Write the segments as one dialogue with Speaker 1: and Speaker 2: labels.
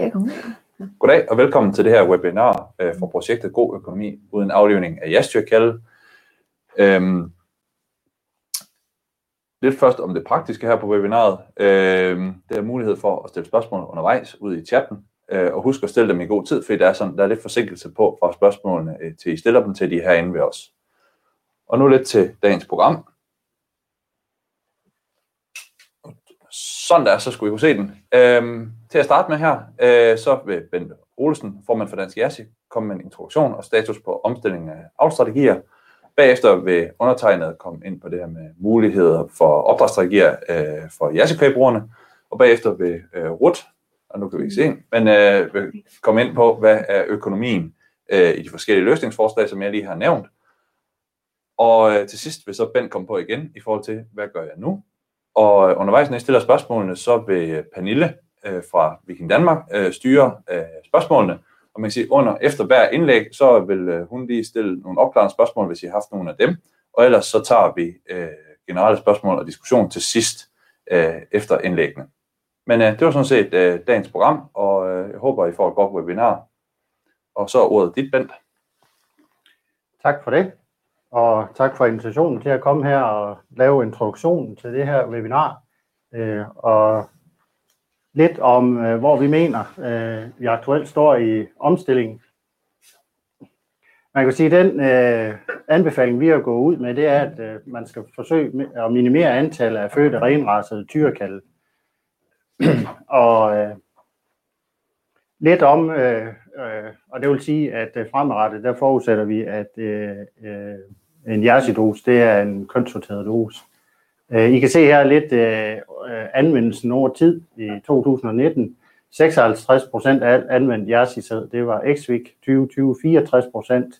Speaker 1: Skal jeg komme
Speaker 2: Goddag og velkommen til det her webinar øh, for projektet God Økonomi uden aflivning af jazzstyrkalde. Øhm, lidt først om det praktiske her på webinaret. Øhm, der er mulighed for at stille spørgsmål undervejs ud i chatten. Øh, og husk at stille dem i god tid, for der er, sådan, der er lidt forsinkelse på fra spørgsmålene øh, til I stiller dem til de herinde ved os. Og nu lidt til dagens program. Sådan der, så skulle I kunne se den. Øhm, til at starte med her, øh, så vil Bent Olsen, formand for Dansk Jassi, komme med en introduktion og status på omstilling af avlstrategier. Bagefter vil undertegnet komme ind på det her med muligheder for opdragsstrategier øh, for Jassi-brugerne. Og bagefter vil øh, Rut, og nu kan vi ikke se, men øh, vil komme ind på, hvad er økonomien øh, i de forskellige løsningsforslag, som jeg lige har nævnt. Og øh, til sidst vil så Bent komme på igen i forhold til, hvad gør jeg nu? Og undervejs, når jeg stiller spørgsmålene, så vil Pernille øh, fra Viking Danmark øh, styre øh, spørgsmålene. Og man kan sige, under efter hver indlæg, så vil øh, hun lige stille nogle opklarende spørgsmål, hvis I har haft nogle af dem. Og ellers så tager vi øh, generelle spørgsmål og diskussion til sidst øh, efter indlæggene. Men øh, det var sådan set øh, dagens program, og øh, jeg håber, I får et godt webinar. Og så er ordet dit, Bent.
Speaker 3: Tak for det, og tak for invitationen til at komme her og lave introduktionen til det her webinar. Øh, og lidt om, øh, hvor vi mener, øh, vi aktuelt står i omstillingen. Man kan sige, at den øh, anbefaling, vi har gået ud med, det er, at øh, man skal forsøge at minimere antallet af fødte renrassede tyrekalde. og øh, lidt om, øh, øh, og det vil sige, at øh, fremadrettet, der forudsætter vi, at øh, øh, en jersidose, det er en kønssorteret dose. Øh, I kan se her lidt øh, anvendelsen over tid i 2019. 56 procent af alt anvendt jersisæd, det var Exvik 2020, 64 procent,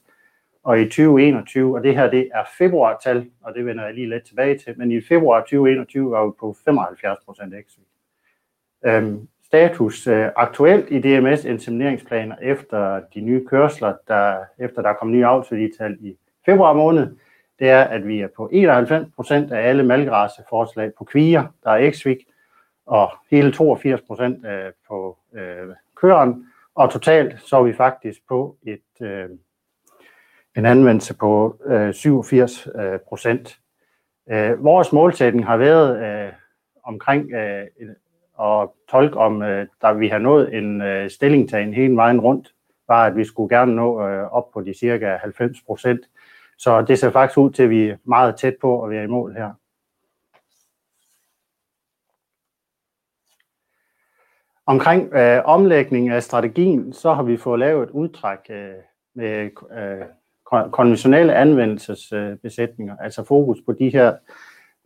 Speaker 3: og i 2021, og det her det er februartal, og det vender jeg lige lidt tilbage til, men i februar 2021 var vi på 75 procent Exvik. Øhm, status øh, aktuelt i DMS insemineringsplaner efter de nye kørsler, der, efter der kom nye afsættal i februar måned, det er, at vi er på 91 procent af alle malgræsseforslag på kvier, der er Exvik, og hele 82 procent øh, på øh, køren, og totalt så er vi faktisk på et, øh, en anvendelse på øh, 87 øh, procent. Øh, vores målsætning har været øh, omkring øh, at tolke om, øh, der vi har nået en øh, stillingtagen hele vejen rundt, var at vi skulle gerne nå øh, op på de cirka 90 procent. Så det ser faktisk ud til, at vi er meget tæt på at være i mål her. Omkring øh, omlægning af strategien, så har vi fået lavet et udtræk øh, med øh, konventionelle anvendelsesbesætninger, øh, altså fokus på de her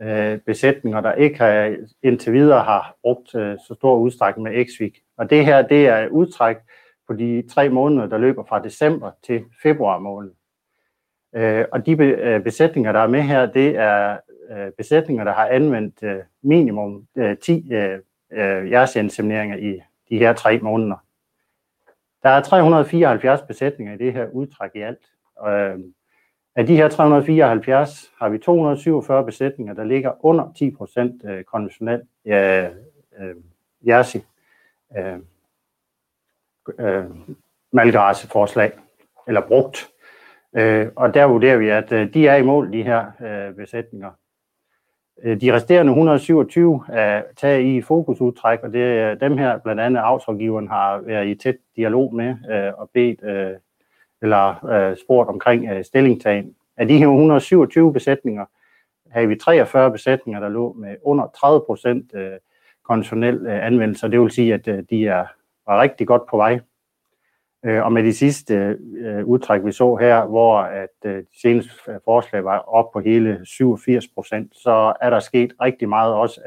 Speaker 3: øh, besætninger, der ikke har, indtil videre har brugt øh, så stor udstrækning med Xvik. Og det her, det er udtræk på de tre måneder, der løber fra december til februar måned. Øh, og de øh, besætninger, der er med her, det er øh, besætninger, der har anvendt øh, minimum øh, 10 øh, øh, jersinsemineringer i de her tre måneder. Der er 374 besætninger i det her udtræk i alt. Øh, af de her 374 har vi 247 besætninger, der ligger under 10 procent øh, konventionel øh, øh, jersi øh, øh, eller brugt. Øh, og der vurderer vi, at øh, de er i mål, de her øh, besætninger. Øh, de resterende 127 er taget i fokusudtræk, og det er dem her, blandt andet afsrådgiveren har været i tæt dialog med øh, og bedt øh, eller øh, spurgt omkring øh, stillingtagen. Af de her 127 besætninger havde vi 43 besætninger, der lå med under 30 procent øh, konventionel øh, anvendelse, og det vil sige, at øh, de er, var rigtig godt på vej. Øh, og med de sidste øh, udtræk, vi så her, hvor at øh, de seneste forslag var op på hele 87 procent, så er der sket rigtig meget også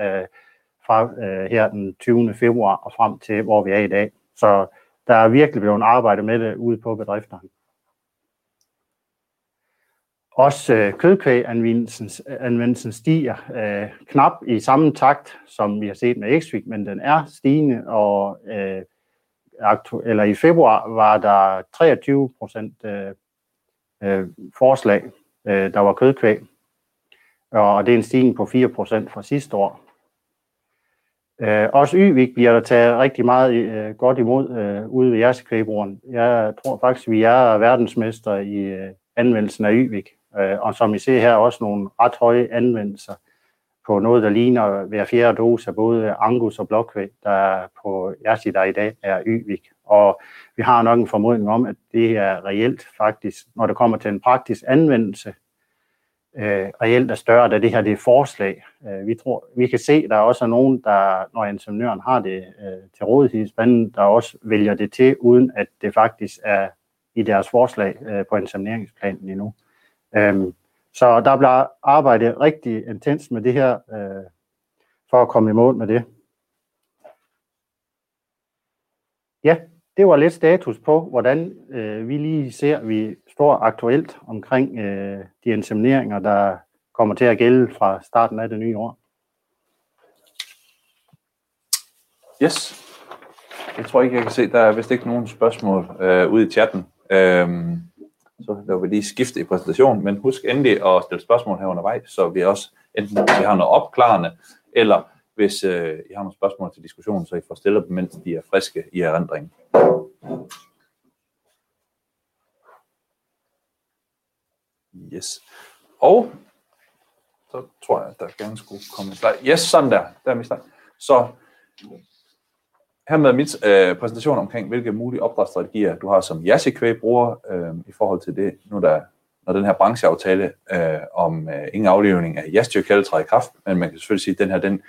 Speaker 3: fra her den 20. februar og frem til, hvor vi er i dag. Så der er virkelig blevet arbejdet med det ude på bedrifterne. Også kødkvæganvendelsen stiger knap i samme takt, som vi har set med x men den er stigende, og aktu- eller i februar var der 23 procent øh, øh, forslag, øh, der var kødkvæg, og det er en stigning på 4 procent fra sidste år. Øh, også Yvik bliver der taget rigtig meget øh, godt imod øh, ude ved Jersikvæbroen. Jeg tror faktisk, vi er verdensmester i øh, anvendelsen af Yvik. Øh, og som I ser her, også nogle ret høje anvendelser på noget, der ligner hver fjerde dose af både Angus og Blokvæg, der på Jersi, der i dag er Yvik. Og vi har nok en formodning om, at det er reelt faktisk, når det kommer til en praktisk anvendelse, øh, reelt er større, da det her det er forslag. Øh, vi, tror, vi kan se, at der også er nogen, der, når ingeniøren har det øh, til rådighed, der også vælger det til, uden at det faktisk er i deres forslag øh, på insemineringsplanen endnu. Øh, så der bliver arbejdet rigtig intens med det her, øh, for at komme i mål med det. Ja, det var lidt status på, hvordan øh, vi lige ser, vi står aktuelt omkring øh, de insemineringer, der kommer til at gælde fra starten af det nye år.
Speaker 2: Yes. Jeg tror ikke, jeg kan se, der er vist ikke nogen spørgsmål øh, ude i chatten. Øh, så laver vi lige skifte i præsentationen, men husk endelig at stille spørgsmål her undervejs, så vi også enten vi har noget opklarende, eller hvis øh, I har nogle spørgsmål til diskussionen, så I får stillet dem, mens de er friske i erindringen. Yes. Og så tror jeg, at der gerne skulle komme en slide. Yes, sådan der. Der er min slide. Så Hermed mit øh, præsentation omkring, hvilke mulige opdragsstrategier du har som Yasikvæg bruger øh, i forhold til det, nu der, når den her brancheaftale øh, om øh, ingen aflivning af jasyr træder i kraft, men man kan selvfølgelig sige, at den her, den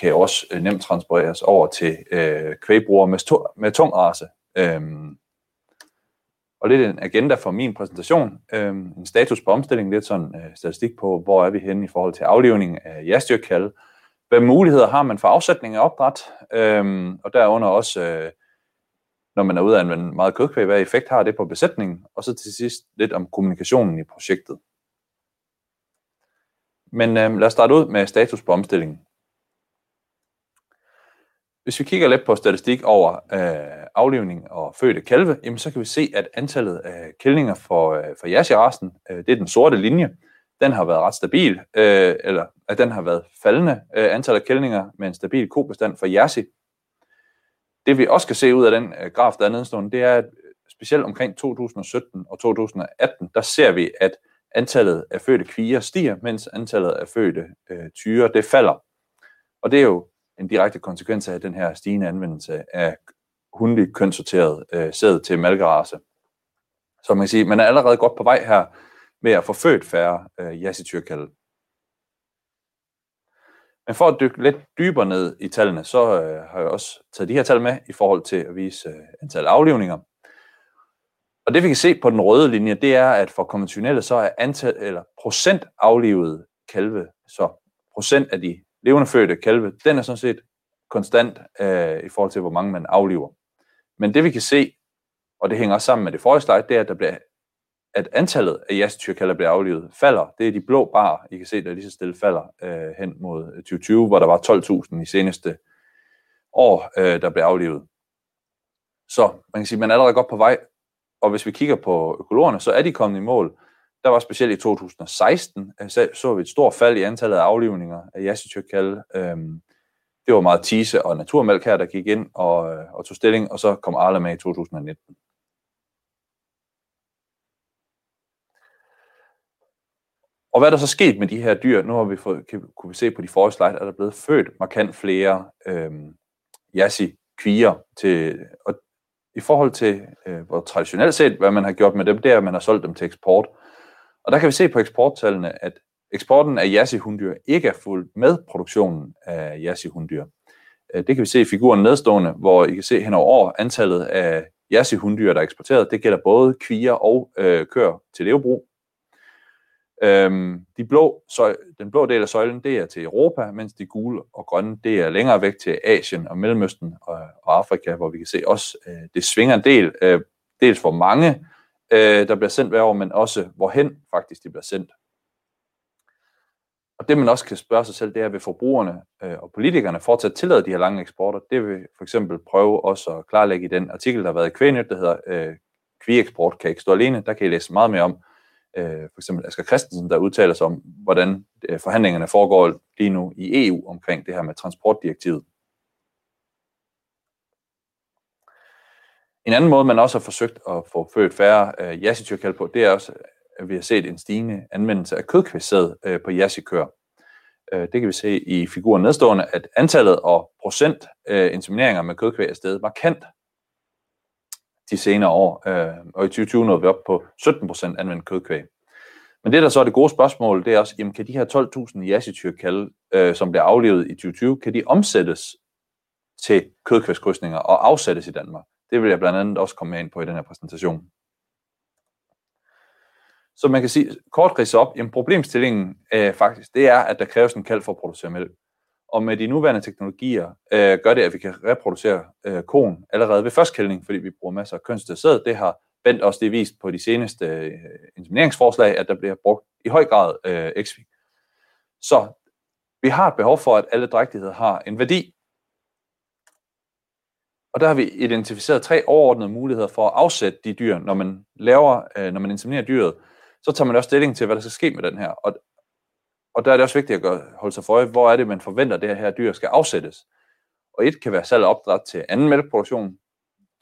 Speaker 2: kan også øh, nemt transporteres over til øh, kvægbrugere med, med tung race. Øh, og lidt en agenda for min præsentation. øh, en status på omstillingen, lidt sådan øh, statistik på, hvor er vi henne i forhold til aflivning af jastyrkald. Hvad muligheder har man for afsætning af opdræt? Øhm, og derunder også, øh, når man er ude at anvende meget kødkvæg, hvad effekt har det på besætningen? Og så til sidst lidt om kommunikationen i projektet. Men øh, lad os starte ud med status på omstillingen. Hvis vi kigger lidt på statistik over øh, aflivning og fødte kalve, jamen, så kan vi se, at antallet af kællinger for, øh, for jasjerassen, øh, det er den sorte linje, den har været ret stabil, øh, eller at den har været faldende øh, antal af kællinger med en stabil kobestand for Jersey. Det vi også kan se ud af den øh, graf, der er nedenstående, det er, at øh, specielt omkring 2017 og 2018, der ser vi, at antallet af fødte kviger stiger, mens antallet af fødte øh, tyre, det falder. Og det er jo en direkte konsekvens af den her stigende anvendelse af hundelig kønssorteret øh, sæd til malkerace. Så man kan sige, man er allerede godt på vej her med at få født færre øh, jassityrkalde. Men for at dykke lidt dybere ned i tallene, så øh, har jeg også taget de her tal med i forhold til at vise øh, antal aflivninger. Og det vi kan se på den røde linje, det er, at for konventionelle, så er antal, eller procent aflivede kalve, så procent af de levende fødte kalve, den er sådan set konstant øh, i forhold til, hvor mange man afliver. Men det vi kan se, og det hænger også sammen med det forrige slide, det er, at, der bliver, at antallet af jastyrkalder bliver aflivet falder. Det er de blå bar, I kan se, der lige så stille falder øh, hen mod øh, 2020, hvor der var 12.000 i seneste år, øh, der blev aflivet. Så man kan sige, at man er allerede godt på vej, og hvis vi kigger på økologerne, så er de kommet i mål. Der var specielt i 2016, øh, så, så vi et stort fald i antallet af aflivninger af jazztyrkalde. Øh, det var meget Tise og Naturmælk her, der gik ind og, øh, og tog stilling, og så kom Arla med i 2019. Og hvad er der så sket med de her dyr? Nu har vi fået, kan, kunne vi se på de forrige slide, at der er blevet født markant flere øh, jassi-kvier. til, og i forhold til, øh, hvor traditionelt set, hvad man har gjort med dem, det er, at man har solgt dem til eksport. Og der kan vi se på eksporttallene, at eksporten af jassihunddyr ikke er fuldt med produktionen af jassi-hunddyr. Øh, det kan vi se i figuren nedstående, hvor I kan se hen over år antallet af jassihunddyr, der er eksporteret. Det gælder både kvier og øh, køer til levebrug. Øhm, de blå, så, den blå del af søjlen, det er til Europa, mens de gule og grønne, det er længere væk til Asien og Mellemøsten og, og Afrika, hvor vi kan se også, øh, det svinger en del, øh, dels hvor mange, øh, der bliver sendt hver år, men også hvorhen faktisk de bliver sendt. Og det man også kan spørge sig selv, det er, vil forbrugerne øh, og politikerne fortsat tillade de her lange eksporter? Det vil for eksempel prøve også at klarlægge i den artikel, der har været i Kvænyt, der hedder øh, Kvieksport kan ikke stå alene. Der kan I læse meget mere om, øh, for eksempel Asger Christensen, der udtaler sig om, hvordan øh, forhandlingerne foregår lige nu i EU omkring det her med transportdirektivet. En anden måde, man også har forsøgt at få født færre øh, jassikøer på, det er også, at vi har set en stigende anvendelse af kødkvæssæd øh, på jassikøer. Øh, det kan vi se i figuren nedstående, at antallet og procent øh, insemineringer med kødkvæg er steget markant de senere år, øh, og i 2020 nåede vi op på 17% anvendt kødkvæg. Men det, der så er det gode spørgsmål, det er også, jamen, kan de her 12.000 jassityrkalde, øh, som bliver aflevet i 2020, kan de omsættes til kødkvægskrydsninger og afsættes i Danmark? Det vil jeg blandt andet også komme ind på i den her præsentation. Så man kan sige, kort ridse op, jamen problemstillingen øh, faktisk, det er, at der kræves en kalv for at producere mælk. Og med de nuværende teknologier øh, gør det, at vi kan reproducere øh, kon allerede ved førstkældning, fordi vi bruger masser af kønstet sæd. Det har Bent også det vist på de seneste øh, insemineringsforslag, at der bliver brugt i høj grad øh, XV. Så vi har et behov for, at alle drægtigheder har en værdi. Og der har vi identificeret tre overordnede muligheder for at afsætte de dyr, når man laver, øh, når man inseminerer dyret, så tager man også stilling til, hvad der skal ske med den her. Og, og der er det også vigtigt at gøre, holde sig for øje, hvor er det, man forventer, at det her dyr skal afsættes. Og et kan være salg og opdræt til anden mælkeproduktion.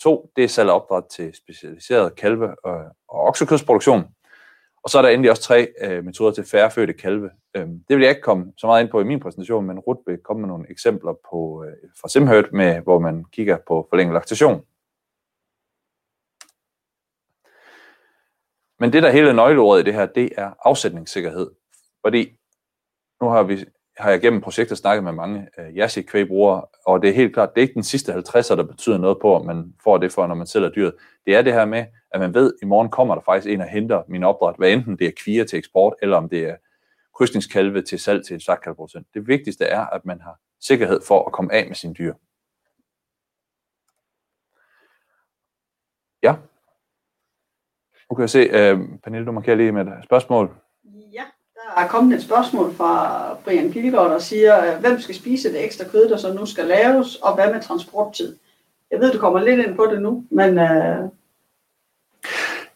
Speaker 2: To, det er salg og opdræt til specialiseret kalve- og, og oksekødsproduktion. Og så er der endelig også tre øh, metoder til færrefødte kalve. Øhm, det vil jeg ikke komme så meget ind på i min præsentation, men Rut vil komme med nogle eksempler på, øh, fra Simhurt, med, hvor man kigger på forlænget laktation. Men det, der hele nøgleordet i det her, det er afsætningssikkerhed. Fordi nu har, vi, har jeg gennem projektet snakket med mange øh, Yassi kvægbrugere, og det er helt klart, det er ikke den sidste 50'er, der betyder noget på, om man får det for, når man sælger dyret. Det er det her med, at man ved, at i morgen kommer der faktisk en og henter min opdræt, hvad enten det er kvier til eksport, eller om det er krydsningskalve til salg til en slagtkalveproducent. Det vigtigste er, at man har sikkerhed for at komme af med sine dyr. Ja. Nu kan jeg se, uh, Pernille, du markerer lige med et spørgsmål.
Speaker 1: Der er kommet et spørgsmål fra Brian Pilgaard, der siger, øh, hvem skal spise det ekstra kød, der så nu skal laves, og hvad med transporttid? Jeg ved, du kommer lidt ind på det nu, men... Øh...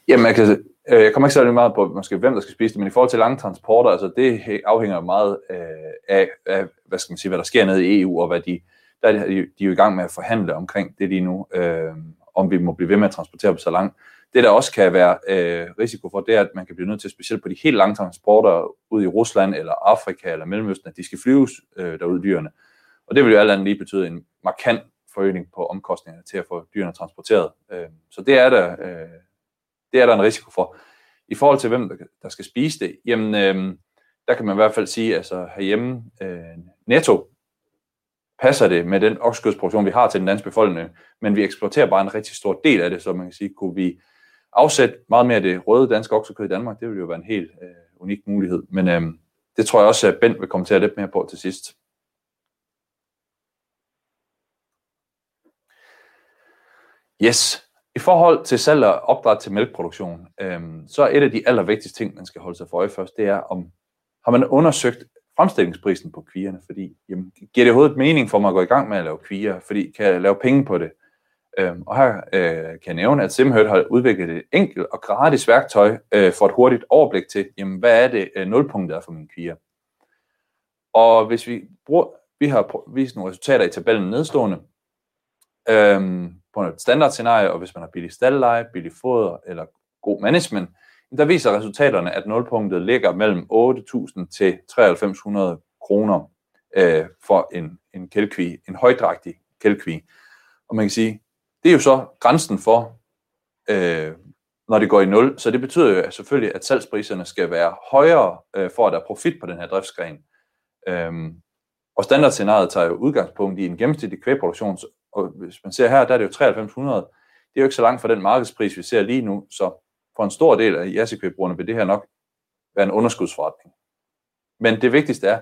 Speaker 2: Jamen, jeg, kan, øh, jeg kommer ikke særlig meget på, måske, hvem der skal spise det, men i forhold til lange transporter, altså det afhænger meget øh, af, af, hvad skal man sige, hvad der sker nede i EU, og hvad de, der er de, de er jo i gang med at forhandle omkring det lige nu, øh, om vi må blive ved med at transportere på så langt. Det, der også kan være øh, risiko for, det er, at man kan blive nødt til, specielt på de helt lange transporter ud i Rusland eller Afrika eller Mellemøsten, at de skal flyves øh, derud dyrene. Og det vil jo alt andet lige betyde en markant forøgning på omkostningerne til at få dyrene transporteret. Øh, så det er, der, øh, det er der en risiko for. I forhold til, hvem der, skal spise det, jamen, øh, der kan man i hvert fald sige, altså herhjemme, øh, netto passer det med den oksekødsproduktion, vi har til den danske befolkning, men vi eksporterer bare en rigtig stor del af det, så man kan sige, kunne vi afsætte meget mere af det røde danske oksekød i Danmark, det ville jo være en helt øh, unik mulighed. Men øh, det tror jeg også, at Bent vil kommentere lidt mere på til sidst. Yes. I forhold til salg og opdræt til mælkeproduktion, øh, så er et af de allervigtigste ting, man skal holde sig for øje først, det er, om har man undersøgt fremstillingsprisen på kvierne, fordi jamen, giver det overhovedet mening for mig at gå i gang med at lave kvier, fordi kan jeg lave penge på det? Øhm, og her øh, kan jeg nævne, at Simhurt har udviklet et enkelt og gratis værktøj øh, for et hurtigt overblik til, jamen, hvad er det øh, nulpunktet er for min kvier. Og hvis vi bruger, vi har vist nogle resultater i tabellen nedstående, øhm, på et standardscenarie, og hvis man har billig staldleje, billig foder eller god management, der viser resultaterne, at nulpunktet ligger mellem 8.000 til 9300 kroner øh, for en, en kælkvi, en højdragtig kælkvi. Og man kan sige, det er jo så grænsen for, øh, når det går i nul. Så det betyder jo selvfølgelig, at salgspriserne skal være højere, øh, for at der er profit på den her driftsgren. Øhm, og standardscenariet tager jo udgangspunkt i en gennemsnitlig kvægproduktion, og hvis man ser her, der er det jo 9300. Det er jo ikke så langt fra den markedspris, vi ser lige nu, så for en stor del af jassekvægbrugerne vil det her nok være en underskudsforretning. Men det vigtigste er,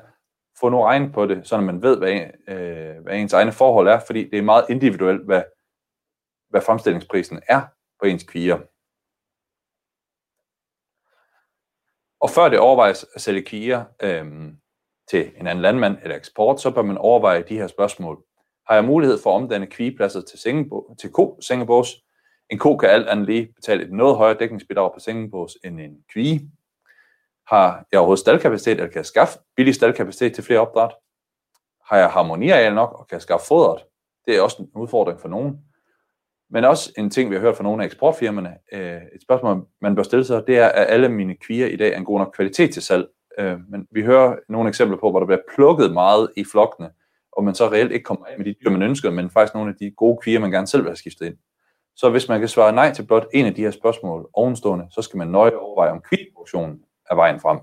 Speaker 2: få nu regnet på det, så man ved, hvad, øh, hvad ens egne forhold er, fordi det er meget individuelt, hvad, hvad fremstillingsprisen er på ens kvier. Og før det overvejes at sælge kvier øh, til en anden landmand eller eksport, så bør man overveje de her spørgsmål. Har jeg mulighed for at omdanne kvigepladser til, til ko-sengebås? En ko kan alt andet lige betale et noget højere dækningsbidrag på sengebås end en kvige. Har jeg overhovedet staldkapacitet, eller kan jeg skaffe billig staldkapacitet til flere opdræt? Har jeg harmoniareal nok, og kan jeg skaffe fodret? Det er også en udfordring for nogen. Men også en ting, vi har hørt fra nogle af eksportfirmaerne, øh, et spørgsmål, man bør stille sig, det er, at alle mine kvier i dag er en god nok kvalitet til salg. Øh, men vi hører nogle eksempler på, hvor der bliver plukket meget i flokkene, og man så reelt ikke kommer af med de dyr, man ønsker, men faktisk nogle af de gode kvier, man gerne selv vil have skiftet ind. Så hvis man kan svare nej til blot en af de her spørgsmål ovenstående, så skal man nøje overveje, om kvieproduktionen er vejen frem.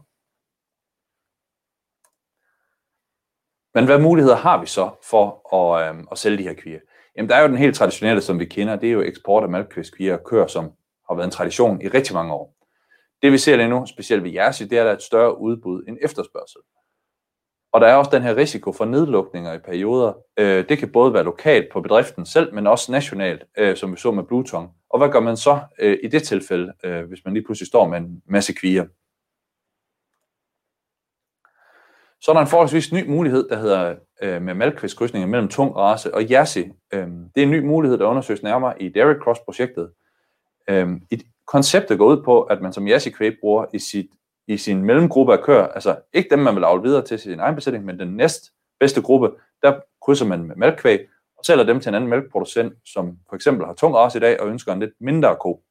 Speaker 2: Men hvad muligheder har vi så for at, øh, at sælge de her kvier? Jamen, der er jo den helt traditionelle, som vi kender, det er jo eksport af malkvæskvier og køer, som har været en tradition i rigtig mange år. Det vi ser lige nu, specielt ved jeres, det er, at der er et større udbud end efterspørgsel. Og der er også den her risiko for nedlukninger i perioder. Øh, det kan både være lokalt på bedriften selv, men også nationalt, øh, som vi så med Bluetong. Og hvad gør man så øh, i det tilfælde, øh, hvis man lige pludselig står med en masse kvier? Så er der en forholdsvis ny mulighed, der hedder øh, med malkvæstkrydsninger mellem tung race og Jersey. Øh, det er en ny mulighed, der undersøges nærmere i Dairy Cross-projektet. Øh, et konceptet går ud på, at man som Jersey kvæg bruger i, sit, i sin mellemgruppe af køer, altså ikke dem, man vil afle videre til sin egen besætning, men den næst bedste gruppe, der krydser man med malkkvæg og sælger dem til en anden mælkeproducent, som for eksempel har tung race i dag og ønsker en lidt mindre ko.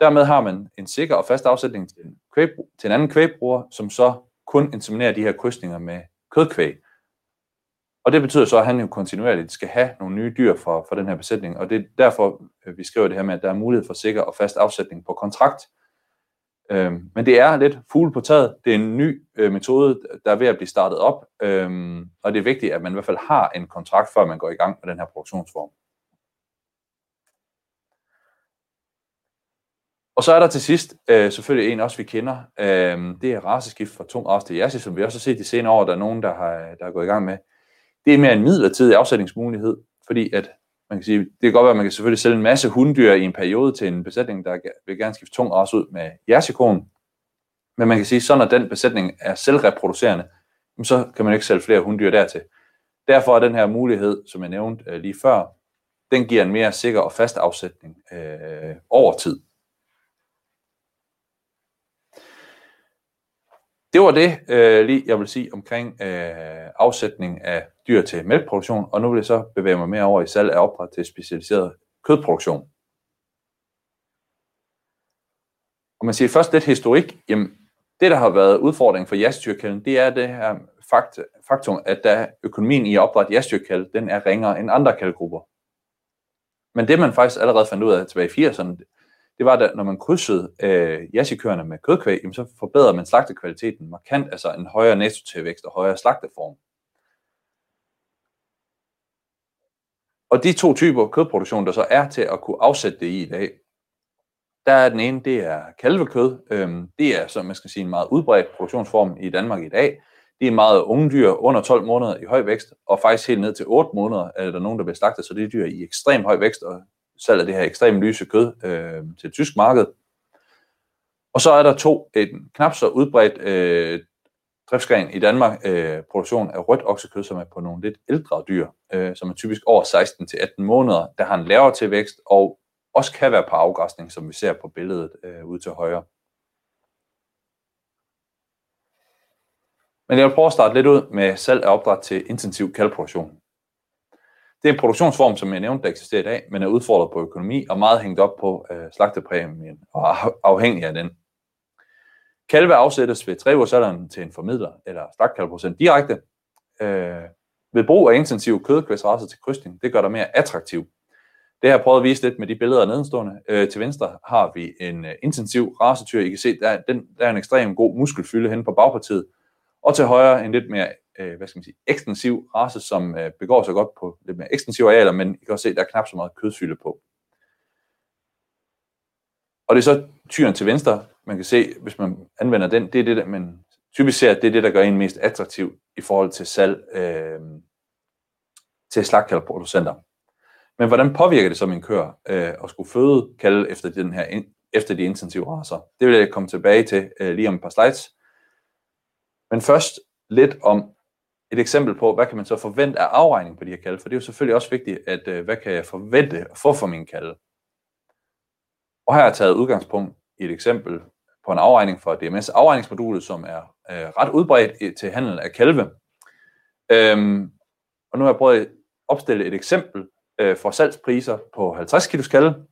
Speaker 2: Dermed har man en sikker og fast afsætning til en, kvæg, til en anden kvægbruger, som så kun inseminerer de her krydsninger med kødkvæg. Og det betyder så, at han jo kontinuerligt skal have nogle nye dyr for, for den her besætning, og det er derfor, øh, vi skriver det her med, at der er mulighed for sikker og fast afsætning på kontrakt. Øhm, men det er lidt fugle på taget. Det er en ny øh, metode, der er ved at blive startet op, øhm, og det er vigtigt, at man i hvert fald har en kontrakt, før man går i gang med den her produktionsform. Og så er der til sidst øh, selvfølgelig en også, vi kender. Øh, det er raceskift fra tung race til jersi, som vi også har set de senere år, der er nogen, der har, der er gået i gang med. Det er mere en midlertidig afsætningsmulighed, fordi at man kan sige, det kan godt være, at man kan selvfølgelig sælge en masse hunddyr i en periode til en besætning, der vil gerne skifte tung race ud med jersikon. Men man kan sige, så når den besætning er selvreproducerende, så kan man ikke sælge flere hunddyr dertil. Derfor er den her mulighed, som jeg nævnte øh, lige før, den giver en mere sikker og fast afsætning øh, over tid. Det var det, øh, lige jeg vil sige omkring øh, afsætning af dyr til mælkeproduktion, og nu vil jeg så bevæge mig mere over i salg af opdræt til specialiseret kødproduktion. Og man siger først lidt historik, jamen det der har været udfordringen for jastyrkælden, det er det her fakt, faktum, at der økonomien i at opdrætte den er ringere end andre kaldgrupper. Men det man faktisk allerede fandt ud af tilbage i 80'erne, det var, at når man krydsede øh, jassikøerne med kødkvæg, jamen, så forbedrede man slagtekvaliteten markant, altså en højere nettotilvækst og højere slagteform. Og de to typer kødproduktion, der så er til at kunne afsætte det i i dag, der er den ene, det er kalvekød. Øhm, det er, som man skal sige, en meget udbredt produktionsform i Danmark i dag. Det er meget unge dyr under 12 måneder i høj vækst, og faktisk helt ned til 8 måneder er der nogen, der bliver slagtet, så det er dyr i ekstrem høj vækst, og salg af det her ekstremt lyse kød øh, til et tysk marked. Og så er der to, en knap så udbredt øh, driftsgren i Danmark, øh, produktion af rødt oksekød, som er på nogle lidt ældre dyr, øh, som er typisk over 16-18 måneder, der har en lavere tilvækst, og også kan være på afgræsning, som vi ser på billedet øh, ud til højre. Men jeg vil prøve at starte lidt ud med salg af opdræt til intensiv kalvproduktion. Det er en produktionsform, som jeg nævnte, der eksisterer i dag, men er udfordret på økonomi og meget hængt op på øh, slagtepræmien og afhængig af den. Kalve afsættes ved 3 alderen til en formidler eller slagtkalveprocent direkte. Øh, ved brug af intensiv kødkvæsracer til krydsning, det gør dig mere attraktiv. Det har jeg prøvet at vise lidt med de billeder nedenstående. Øh, til venstre har vi en øh, intensiv rasetyr. I kan se, der, den, der er en ekstrem god muskelfylde hen på bagpartiet. Og til højre en lidt mere øh, hvad skal man sige, ekstensiv race, som øh, begår sig godt på lidt mere ekstensive arealer, men I kan også se, at der er knap så meget kødfylde på. Og det er så tyren til venstre, man kan se, hvis man anvender den, det er det, der, man typisk ser, at det er det, der gør en mest attraktiv i forhold til salg øh, til slagtkalderproducenter. Men hvordan påvirker det så min køer øh, at skulle føde kalde efter, den her, efter de intensive raser? Det vil jeg komme tilbage til øh, lige om et par slides. Men først lidt om et eksempel på, hvad kan man så forvente af afregning på de her kalde, for det er jo selvfølgelig også vigtigt, at øh, hvad kan jeg forvente at få for min kalde. Og her har jeg taget udgangspunkt i et eksempel på en afregning fra DMS afregningsmodulet, som er øh, ret udbredt til handel af kalve. Øhm, og nu har jeg prøvet at opstille et eksempel øh, for salgspriser på 50 kg kalde.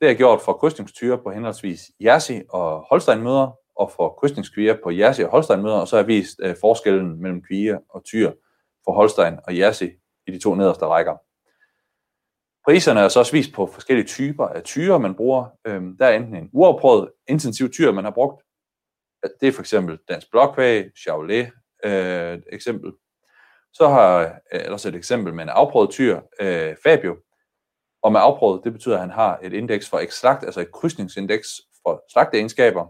Speaker 2: Det er gjort for krydsningstyre på henholdsvis Jersey og Holstein møder, og for krydsningskvier på Jersey og Holstein møder, og så har vist øh, forskellen mellem kvier og tyr for Holstein og Jersey i de to nederste rækker. Priserne er så også vist på forskellige typer af tyre, man bruger. Øhm, der er enten en uafprøvet intensiv tyr, man har brugt. Det er for eksempel Dansk Blokvæg, Chaulet, øh, et eksempel. Så har jeg ellers et eksempel med en afprøvet tyr, øh, Fabio. Og med afprøvet, det betyder, at han har et indeks for ekstrakt, altså et krydsningsindeks for slagteegenskaber,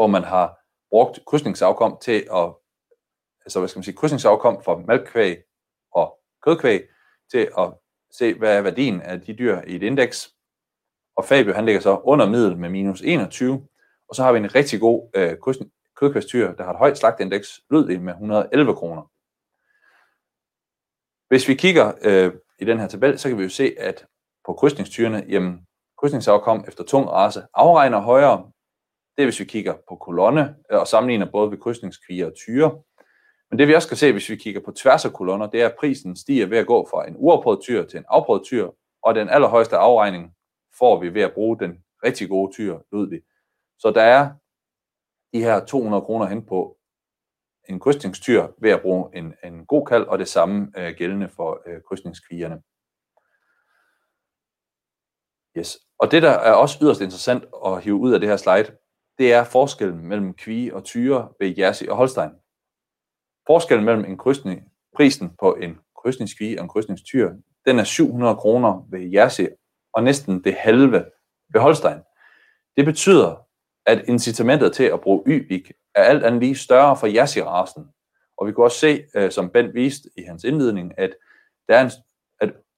Speaker 2: hvor man har brugt krydsningsafkom til at, altså hvad skal man sige, krydsningsafkom for malkkvæg og kødkvæg til at se, hvad er værdien af de dyr i et indeks. Og Fabio, han ligger så under middel med minus 21. Og så har vi en rigtig god øh, kødkvægstyr, der har et højt slagtindeks, Ludvig med 111 kroner. Hvis vi kigger øh, i den her tabel, så kan vi jo se, at på krydsningstyrene, jamen, krydsningsafkom efter tung race afregner højere. Det er, hvis vi kigger på kolonne øh, og sammenligner både ved krydsningskviger og tyre. Men det vi også kan se, hvis vi kigger på tværs af kolonner, det er, at prisen stiger ved at gå fra en uafprøvet tyr til en afprøvet tyr, og den allerhøjeste afregning får vi ved at bruge den rigtig gode tyr, Ludvig. Så der er de her 200 kroner hen på en krydsningstyr ved at bruge en, en god kald, og det samme øh, gældende for øh, krydsningskvigerne. Yes. Og det, der er også yderst interessant at hive ud af det her slide, det er forskellen mellem kvige og tyre ved Jersey og Holstein. Forskellen mellem en krydsning, prisen på en krydsningskvige og en krydsningstyr, den er 700 kroner ved Jersey og næsten det halve ved Holstein. Det betyder, at incitamentet til at bruge Yvik er alt andet lige større for Jersey-rasen. Og vi kunne også se, øh, som Ben viste i hans indledning, at, der er en,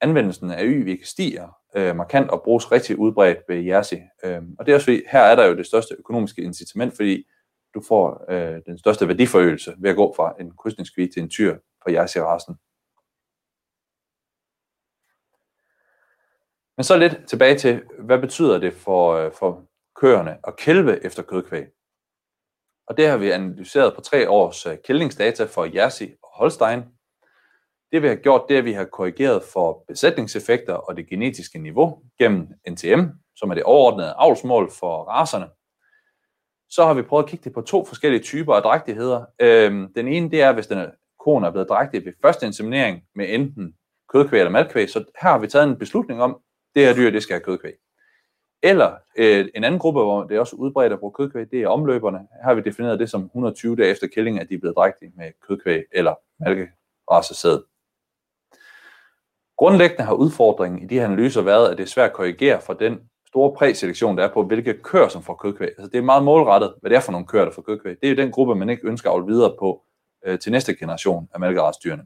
Speaker 2: anvendelsen af Yvik stiger øh, markant og bruges rigtig udbredt ved Jersey. Øh, og det er også fordi, her er der jo det største økonomiske incitament, fordi du får øh, den største værdiforøgelse ved at gå fra en krydsningskvig til en tyr på Jersey-rasen. Men så lidt tilbage til, hvad betyder det for, øh, for køerne at kælve efter kødkvæg? Og det har vi analyseret på tre års øh, kældningsdata for Jersey og Holstein. Det vi har gjort, det er, at vi har korrigeret for besætningseffekter og det genetiske niveau gennem NTM, som er det overordnede avlsmål for raserne så har vi prøvet at kigge det på to forskellige typer af drægtigheder. Øhm, den ene, det er, hvis den er, konen er blevet drægtig ved første inseminering med enten kødkvæg eller malkvæg, så her har vi taget en beslutning om, det her dyr, det skal have kødkvæg. Eller øh, en anden gruppe, hvor det er også udbredt at bruge kødkvæg, det er omløberne. Her har vi defineret det som 120 dage efter kælling, at de er blevet drægtige med kødkvæg eller mælkerasesæd. Grundlæggende har udfordringen i de her analyser været, at det er svært at korrigere for den store præselektion, der er på, hvilke køer, som får kødkvæg. Altså, det er meget målrettet, hvad det er for nogle køer, der får kødkvæg. Det er jo den gruppe, man ikke ønsker at avle videre på øh, til næste generation af mælkerastyrene.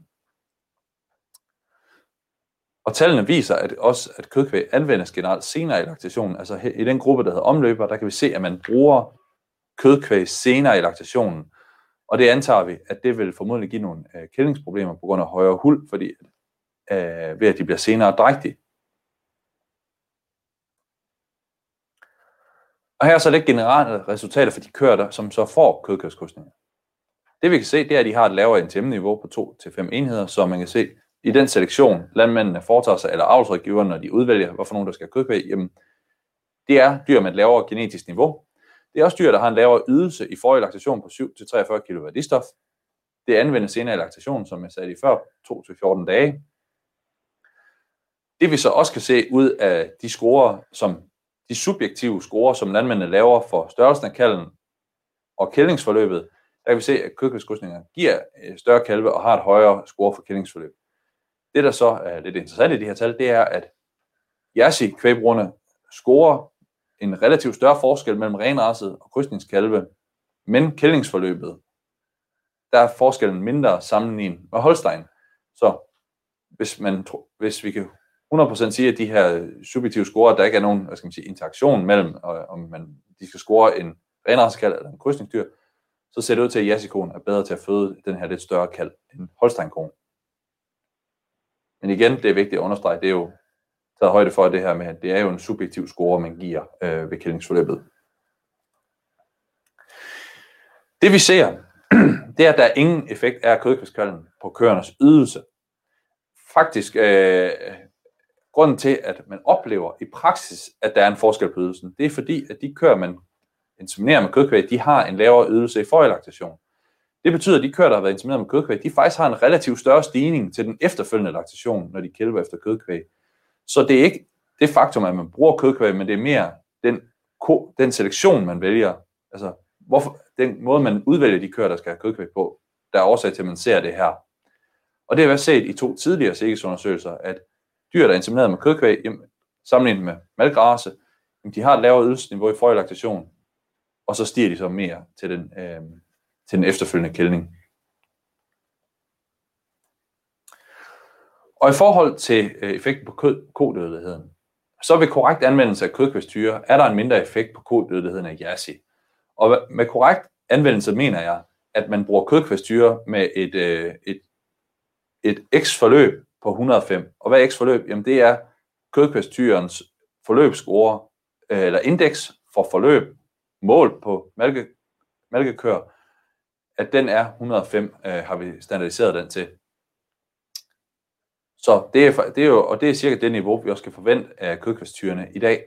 Speaker 2: Og tallene viser at også, at kødkvæg anvendes generelt senere i laktationen. Altså i den gruppe, der hedder omløber, der kan vi se, at man bruger kødkvæg senere i laktationen. Og det antager vi, at det vil formodentlig give nogle øh, kældingsproblemer på grund af højere hul, fordi øh, ved at de bliver senere drægtige. Og her er så lidt generelle resultater for de køer, der, som så får kødkødskrydsninger. Det vi kan se, det er, at de har et lavere NTM-niveau på 2-5 enheder, så man kan se, i den selektion, landmændene foretager sig, eller avlsrådgiverne, når de udvælger, hvorfor nogen, der skal have kødkvæg, jamen, det er dyr med et lavere genetisk niveau. Det er også dyr, der har en lavere ydelse i forrige laktation på 7-43 kg værdistof. Det anvendes senere i laktation, som jeg sagde lige før, 2-14 dage. Det vi så også kan se ud af de scorer, som de subjektive score, som landmændene laver for størrelsen af kalven og kældningsforløbet, der kan vi se, at kødkødskrydsninger giver større kalve og har et højere score for kældningsforløb. Det, der så er lidt interessant i de her tal, det er, at Jersey kvægbrugerne scorer en relativt større forskel mellem renrasset og krydsningskalve, men kældningsforløbet, der er forskellen mindre sammenlignet med Holstein. Så hvis, man, hvis vi kan 100% sige, at de her subjektive score, der ikke er nogen hvad skal man sige, interaktion mellem, om man, de skal score en renrassekald eller en krydsningsdyr, så ser det ud til, at Jasikoen er bedre til at føde den her lidt større kald end holsteinkonen. Men igen, det er vigtigt at understrege, det er jo taget højde for det her med, at det er jo en subjektiv score, man giver øh, ved kældingsforløbet. Det vi ser, det er, at der er ingen effekt af kødkvæskalden på køernes ydelse. Faktisk øh, grunden til, at man oplever i praksis, at der er en forskel på ydelsen, det er fordi, at de kører, man inseminerer med kødkvæg, de har en lavere ydelse i forelaktation. Det betyder, at de køer, der har været insemineret med kødkvæg, de faktisk har en relativt større stigning til den efterfølgende laktation, når de kælver efter kødkvæg. Så det er ikke det faktum, at man bruger kødkvæg, men det er mere den, den selektion, man vælger. Altså, hvorfor, den måde, man udvælger de køer, der skal have kødkvæg på, der er årsag til, at man ser det her. Og det har været set i to tidligere sikkerhedsundersøgelser, at dyr, der er insemineret med kødkvæg, sammenlignet med malkrase, de har et lavere ydelsesniveau i forrige laktation, og så stiger de så mere til den, øh, til den efterfølgende kældning. Og i forhold til øh, effekten på kød, kodødeligheden, så ved korrekt anvendelse af kødkvægstyre er der en mindre effekt på kodødeligheden af yasi. Og med korrekt anvendelse mener jeg, at man bruger kødkvægstyre med et, øh, et, et x-forløb på 105. Og hvad er x-forløb? Jamen det er kødkvægstyrens forløbsscore, øh, eller indeks for forløb, mål på mælke, mælkekør, at den er 105, øh, har vi standardiseret den til. Så det er, det er jo, og det er cirka det niveau, vi også kan forvente af kødkvæstyrene i dag.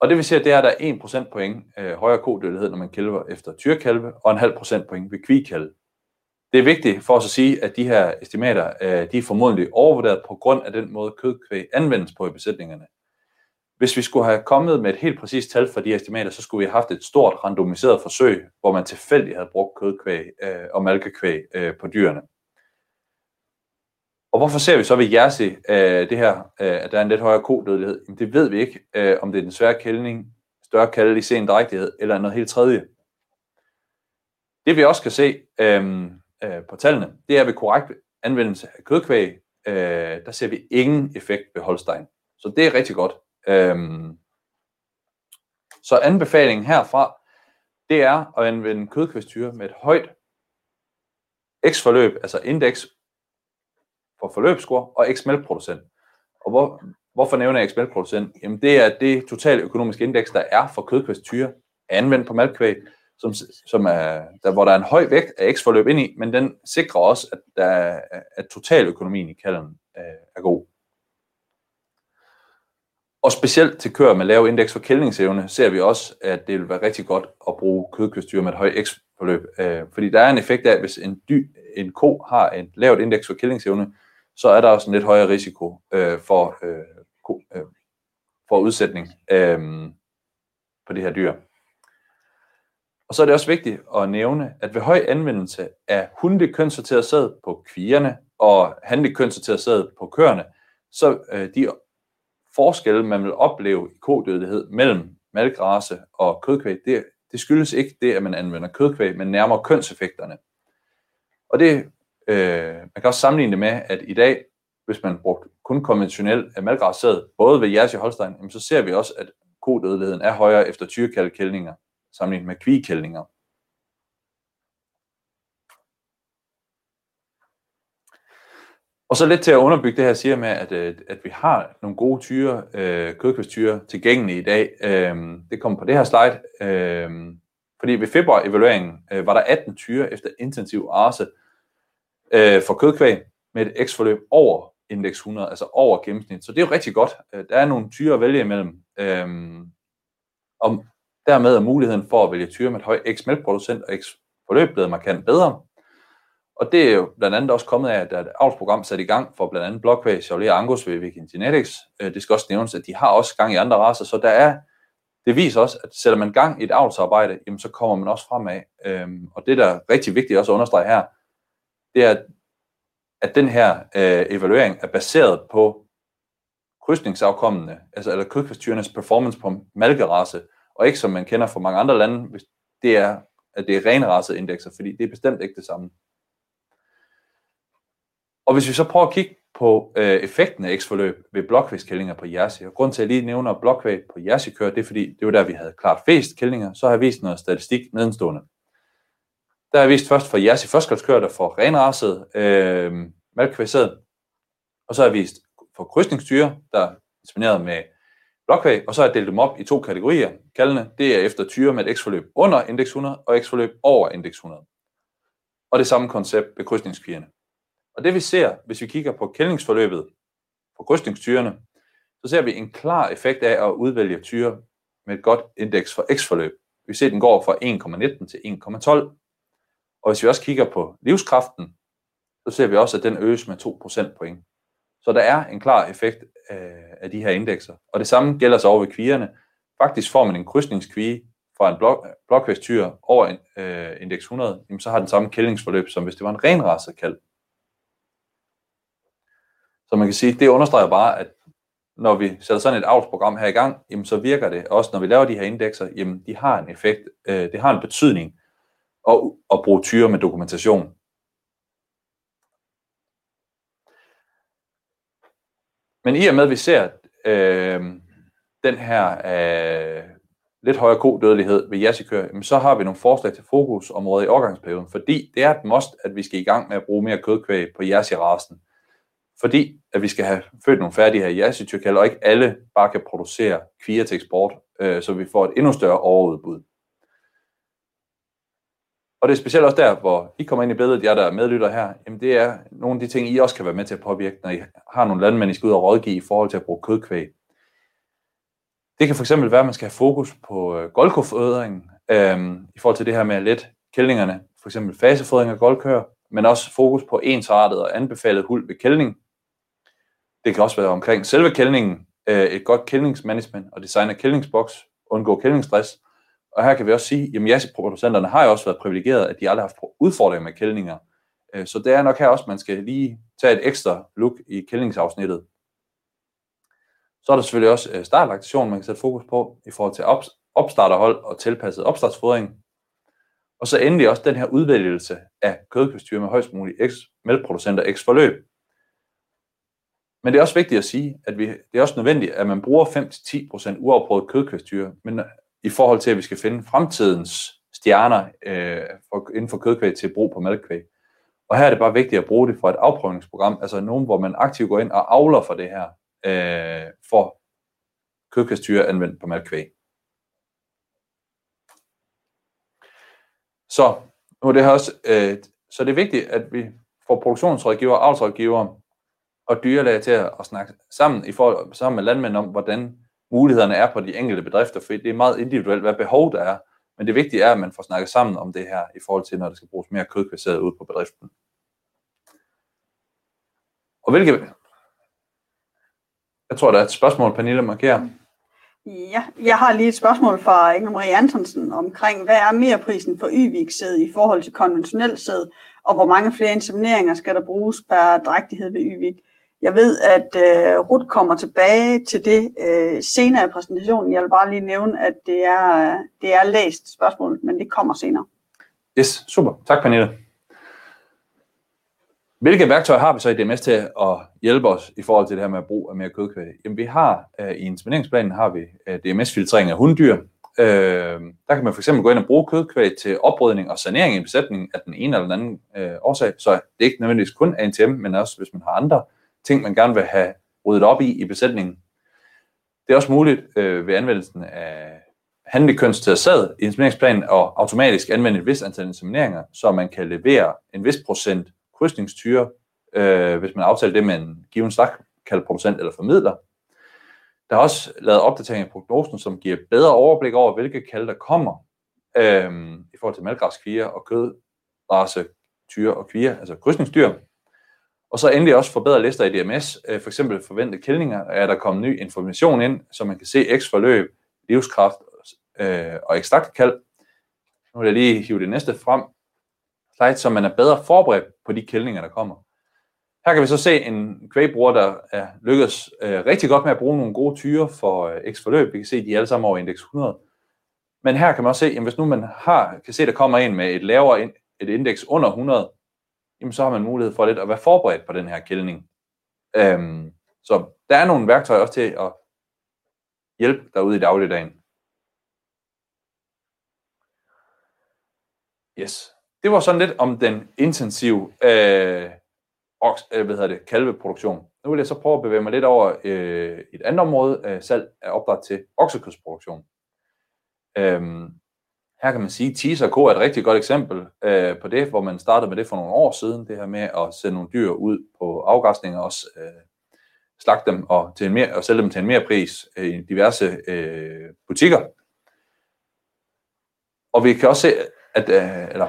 Speaker 2: Og det vi ser, det er, at der er 1 procentpoint øh, højere kodødelighed, når man kælver efter tyrkalve, og en halv procentpoint ved kvikalve. Det er vigtigt for os at sige, at de her estimater, øh, de er formodentlig overvurderet på grund af den måde kødkvæg anvendes på i besætningerne. Hvis vi skulle have kommet med et helt præcist tal for de estimater, så skulle vi have haft et stort randomiseret forsøg, hvor man tilfældigt havde brugt kødkvæg øh, og malkekvæg øh, på dyrene. Og hvorfor ser vi så ved Jersey øh, det her, øh, at der er en lidt højere kodødelighed? Jamen, det ved vi ikke, øh, om det er den svære kældning, større kaldelig i sen drægtighed, eller noget helt tredje. Det vi også kan se øh, øh, på tallene, det er ved korrekt anvendelse af kødkvæg, øh, der ser vi ingen effekt ved Holstein. Så det er rigtig godt. Øhm, så anbefalingen herfra, det er at anvende kødkvægstyre med et højt X-forløb, altså indeks for forløbsscore og x-mælkproducent. Og hvor, hvorfor nævner jeg x-mælkproducent? Jamen det er det totale økonomiske indeks, der er for kødkvægstyre anvendt på malkvæg, som, som er, der, hvor der er en høj vægt af x-forløb ind i, men den sikrer også, at, der, at totaløkonomien i kalden øh, er god. Og specielt til køer med lav indeks for kældningsevne, ser vi også, at det vil være rigtig godt at bruge kødkvægstyre med et højt x-forløb. Øh, fordi der er en effekt af, hvis en, dy, en ko har et lavt indeks for kældningsevne, så er der også en lidt højere risiko øh, for, øh, øh, for udsætning øh, på det her dyr. Og så er det også vigtigt at nævne, at ved høj anvendelse af hunde kønssorteret sæd på kvierne og handig kønssorteret sæd på køerne, så øh, de forskelle, man vil opleve i kodødelighed mellem malkrase og kødkvæg, det, det skyldes ikke det, at man anvender kødkvæg, men nærmere kønseffekterne. Og det Øh, man kan også sammenligne det med, at i dag, hvis man brugte kun konventionel malgræssæd, både ved Jersey Holstein, jamen, så ser vi også, at kodødeligheden er højere efter tyrekaldkældninger, sammenlignet med kvigkældninger. Og så lidt til at underbygge det her, siger med, at, øh, at vi har nogle gode tyre, øh, kødkvægstyre tilgængelige i dag. Øh, det kommer på det her slide. Øh, fordi ved februar-evalueringen øh, var der 18 tyre efter intensiv arse, øh, for kødkvæg med et x-forløb over indeks 100, altså over gennemsnit. Så det er jo rigtig godt. Øh, der er nogle tyre at vælge imellem. Øh, og dermed er muligheden for at vælge tyre med et højt x-mælkproducent og x-forløb blevet markant bedre. Og det er jo blandt andet også kommet af, at der er et avlsprogram sat i gang for blandt andet Blockway, Chevrolet og Angus ved Viking Genetics. Øh, det skal også nævnes, at de har også gang i andre raser, så der er, det viser også, at sætter man gang i et avlsarbejde, jamen så kommer man også fremad. Øhm, og det, der er rigtig vigtigt også at understrege her, det er, at den her øh, evaluering er baseret på krydsningsafkommende, altså eller kødkvægstyrernes performance på malkerace, og ikke som man kender fra mange andre lande, hvis det er, at det er rene indekser, fordi det er bestemt ikke det samme. Og hvis vi så prøver at kigge på øh, effekten af X-forløb ved blokvægskællinger på Jersey, og grund til at jeg lige nævner blokvæg på Jersey kører, det er fordi, det var der, vi havde klart flest kællinger, så har jeg vist noget statistik nedenstående. Der har jeg vist først for jeres i der får renraset øh, malkvæsset, Og så har jeg vist for krydsningstyre, der er inspireret med blokvæg, og så har jeg delt dem op i to kategorier. Kaldene, det er efter tyre med et x-forløb under indeks 100 og x-forløb over indeks 100. Og det samme koncept ved krydsningspigerne. Og det vi ser, hvis vi kigger på kældningsforløbet på krydsningstyrene, så ser vi en klar effekt af at udvælge tyre med et godt indeks for X-forløb. Vi ser, at den går fra 1,19 til 1,12. Og hvis vi også kigger på livskraften, så ser vi også, at den øges med 2 procentpoint. Så der er en klar effekt Øh, af de her indekser. Og det samme gælder så over ved kvierne. Faktisk får man en krydsningskvige fra en blok, blokvægtstyr over en, øh, indeks 100, jamen så har den samme kældningsforløb, som hvis det var en renrasset kald. Så man kan sige, det understreger bare, at når vi sætter sådan et avlsprogram her i gang, jamen så virker det. Også når vi laver de her indekser, jamen de har en effekt, øh, det har en betydning at, at bruge tyre med dokumentation. Men i og med, at vi ser øh, den her øh, lidt højere kodødelighed ved jassikør, så har vi nogle forslag til fokusområder i overgangsperioden, fordi det er et must, at vi skal i gang med at bruge mere kødkvæg på jassirasen. Fordi at vi skal have født nogle færdige her jassityrkalder, og ikke alle bare kan producere kvier til eksport, øh, så vi får et endnu større overudbud. Og det er specielt også der, hvor I kommer ind i billedet, jer der er medlytter her, jamen det er nogle af de ting, I også kan være med til at påvirke, når I har nogle landmænd, I skal ud og rådgive i forhold til at bruge kødkvæg. Det kan fx være, at man skal have fokus på øh, øhm, i forhold til det her med at lette kældningerne, f.eks. fasefodring af goldkøer, men også fokus på ensartet og anbefalet huld ved kældning. Det kan også være omkring selve kældningen, øh, et godt kældningsmanagement og design af kældningsboks, undgå kældningsstress, og her kan vi også sige, at jasseproducenterne har jo også været privilegeret, at de aldrig har haft udfordringer med kældninger. Øh, så det er nok her også, at man skal lige tage et ekstra look i kældningsafsnittet. Så er der selvfølgelig også øh, startlaktation, man kan sætte fokus på i forhold til opstarterhold og tilpasset opstartsfodring. Og så endelig også den her udvælgelse af kødkvæstyr med højst mulig X mælkproducenter X forløb. Men det er også vigtigt at sige, at vi, det er også nødvendigt, at man bruger 5-10% uafprøvet kødkostyre, men i forhold til, at vi skal finde fremtidens stjerner øh, for, inden for kødkvæg til brug på mælkekvæg. Og her er det bare vigtigt at bruge det for et afprøvningsprogram, altså nogen, hvor man aktivt går ind og avler for det her, øh, for kødkvægstyre anvendt på mælkekvæg. Så nu det her også, øh, så det er vigtigt, at vi får produktionsrådgiver, avlsrådgiver og dyrlæger til at, at snakke sammen, i forhold, sammen med landmænd om, hvordan mulighederne er på de enkelte bedrifter, for det er meget individuelt, hvad behov der er. Men det vigtige er, at man får snakket sammen om det her, i forhold til, når der skal bruges mere kødkvaseret ud på bedriften. Og hvilke... Jeg tror, der er et spørgsmål, Pernille markerer.
Speaker 1: Ja, jeg har lige et spørgsmål fra Inge Marie Antonsen omkring, hvad er merprisen for Yvik-sæd i forhold til konventionel sæd, og hvor mange flere insemineringer skal der bruges per drægtighed ved Yvik? Jeg ved, at øh, Rut kommer tilbage til det øh, senere i præsentationen. Jeg vil bare lige nævne, at det er, det er læst spørgsmål, men det kommer senere.
Speaker 2: Yes, super. Tak, Pernille. Hvilke værktøjer har vi så i DMS til at hjælpe os i forhold til det her med at bruge af mere kødkvæg? Jamen, vi har øh, i insemineringsplanen har vi øh, DMS-filtrering af hunddyr. Øh, der kan man fx gå ind og bruge kødkvæg til oprydning og sanering i besætningen af den ene eller den anden øh, årsag. Så det er ikke nødvendigvis kun ANTM, men også hvis man har andre ting, man gerne vil have ryddet op i i besætningen. Det er også muligt øh, ved anvendelsen af handlikønsteret sæd i insemineringsplanen og automatisk anvende et vist antal insemineringer, så man kan levere en vis procent krydsningstyre, øh, hvis man aftaler det med en given producent eller formidler. Der er også lavet opdatering af prognosen, som giver bedre overblik over, hvilke kalde der kommer øh, i forhold til malgræskviger og kødrase, tyre og kvier, altså krydsningsdyr. Og så endelig også forbedre lister i DMS, øh, for eksempel forventede kældninger, er der kommet ny information ind, så man kan se X-forløb, livskraft øh, og ekstrakt kald. Nu vil jeg lige hive det næste frem, slide, så man er bedre forberedt på de kældninger, der kommer. Her kan vi så se en kvægbruger, der er lykkedes øh, rigtig godt med at bruge nogle gode tyre for øh, X-forløb. Vi kan se, at de er alle sammen over indeks 100. Men her kan man også se, at hvis nu man har, kan se, at der kommer en med et lavere et indeks under 100, jamen så har man mulighed for lidt at være forberedt på den her kældning. Øhm, så der er nogle værktøjer også til at hjælpe derude i dagligdagen. Yes. Det var sådan lidt om den intensive øh, oks, øh, hvad hedder det, kalveproduktion. Nu vil jeg så prøve at bevæge mig lidt over øh, et andet område, øh, salg af opdræt til oksekødsproduktion. Øhm, her kan man sige, at Teaser K er et rigtig godt eksempel øh, på det, hvor man startede med det for nogle år siden, det her med at sende nogle dyr ud på afgræsning og også øh, slagte dem og, til en mere, og sælge dem til en mere pris øh, i diverse øh, butikker. Og vi kan også se, at øh, eller,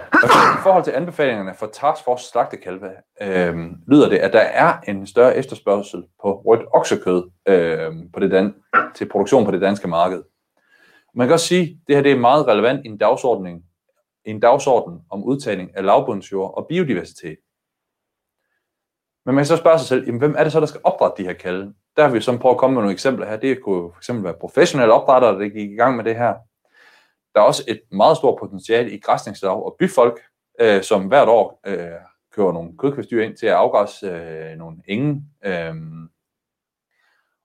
Speaker 2: i forhold til anbefalingerne for Task Force slagtekalve, øh, lyder det, at der er en større efterspørgsel på rødt oksekød øh, på det dan- til produktion på det danske marked. Man kan også sige, at det her det er meget relevant i en dagsorden, en dagsorden om udtagning af lavbundsjord og biodiversitet. Men man kan så spørge sig selv, jamen, hvem er det så, der skal opdrætte de her kalve? Der har vi så prøvet at komme med nogle eksempler her. Det kunne for eksempel være professionelle opdrættere, der gik i gang med det her. Der er også et meget stort potentiale i græsningslag og byfolk, øh, som hvert år øh, kører nogle kødkvæstdyr ind til at afgræsse øh, nogle enge. Øh.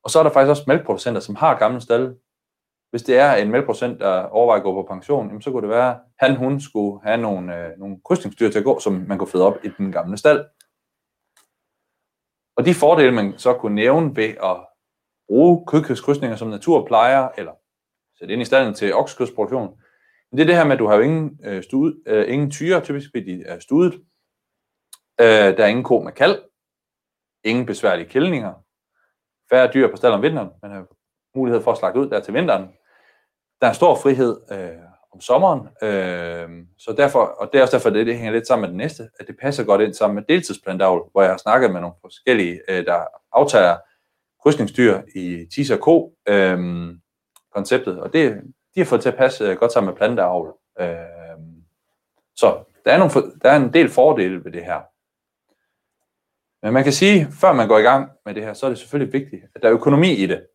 Speaker 2: Og så er der faktisk også mælkproducenter, som har gamle stalle. Hvis det er en mælkproducent, der overvejer at gå på pension, jamen, så kunne det være, at han, hun skulle have nogle, øh, nogle krydsningsdyr til at gå, som man kunne føde op i den gamle stald. Og de fordele, man så kunne nævne ved at bruge kødkødskrydsninger som naturplejer, eller sætte ind i stallen til oksekødsproduktion, det er det her med, at du har jo ingen, øh, stud, øh, ingen tyre, typisk fordi de er studet. Øh, der er ingen ko med kald. Ingen besværlige kældninger. Færre dyr på stald om vinteren. Man har mulighed for at slagte ud der til vinteren. Der er stor frihed øh, om sommeren. Øh, så derfor, og det er også derfor, det, det hænger lidt sammen med det næste, at det passer godt ind sammen med deltidsplantavl, hvor jeg har snakket med nogle forskellige, øh, der aftager krydsningsdyr i tis og ko øh, konceptet. Og det, de har fået til at passe øh, godt sammen med planteavl. Øh, så der er, nogle, der er en del fordele ved det her. Men man kan sige, før man går i gang med det her, så er det selvfølgelig vigtigt, at der er økonomi i det.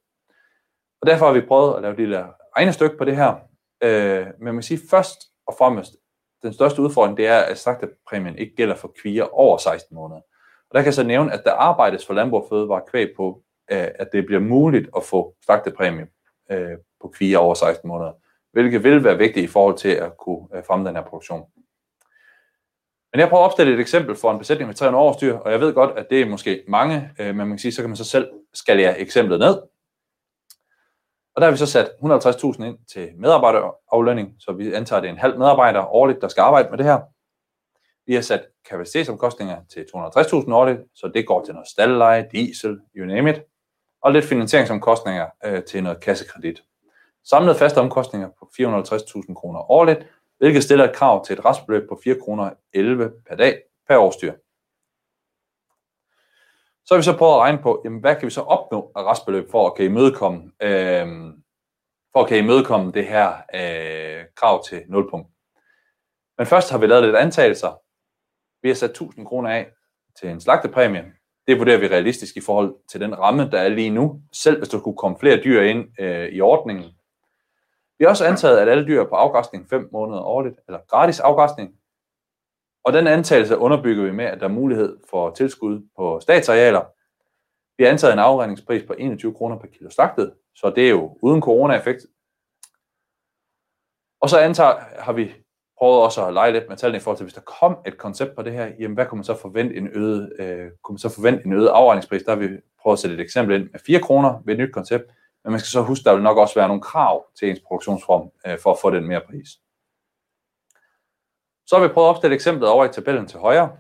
Speaker 2: Og derfor har vi prøvet at lave et lille regnestykke på det her. Øh, men man kan sige, først og fremmest, den største udfordring, det er, at slagtepræmien ikke gælder for kvier over 16 måneder. Og der kan jeg så nævne, at der arbejdes for Landbrug og Fødevare kvæg på, øh, at det bliver muligt at få slagtepræmie øh, på kvier over 16 måneder, hvilket vil være vigtigt i forhold til at kunne øh, fremme den her produktion. Men jeg prøver at opstille et eksempel for en besætning med 300 årsdyr, og jeg ved godt, at det er måske mange, øh, men man kan sige, så kan man så selv skalere eksemplet ned. Og der har vi så sat 150.000 ind til medarbejderaflønning, så vi antager, at det er en halv medarbejder årligt, der skal arbejde med det her. Vi har sat kapacitetsomkostninger til 260.000 årligt, så det går til noget stalleleje, diesel, you name it, og lidt finansieringsomkostninger øh, til noget kassekredit. Samlede faste omkostninger på 450.000 kroner årligt, hvilket stiller et krav til et restbeløb på 4 kroner 11 per dag per årstyr. Så har vi så prøvet at regne på, jamen, hvad kan vi så opnå af restbeløb for at kan imødekomme, øh, for at kan imødekomme det her øh, krav til 0. Men først har vi lavet lidt antagelser. Vi har sat 1000 kroner af til en slagtepræmie. Det vurderer vi realistisk i forhold til den ramme, der er lige nu. Selv hvis der skulle komme flere dyr ind øh, i ordningen, vi har også antaget, at alle dyr er på afgræsning 5 måneder årligt, eller gratis afgræsning. Og den antagelse underbygger vi med, at der er mulighed for tilskud på statsarealer. Vi har antaget en afregningspris på 21 kroner per kilo slagtet, så det er jo uden corona-effekt. Og så antager, har vi prøvet også at lege lidt med tallene i forhold til, hvis der kom et koncept på det her, jamen hvad kunne man så forvente en øget, øh, kunne man så forvente en øget afregningspris? Der har vi prøvet at sætte et eksempel ind med 4 kroner ved et nyt koncept. Men man skal så huske, at der vil nok også være nogle krav til ens produktionsform øh, for at få den mere pris. Så har vi prøvet at opstille eksemplet over i tabellen til højre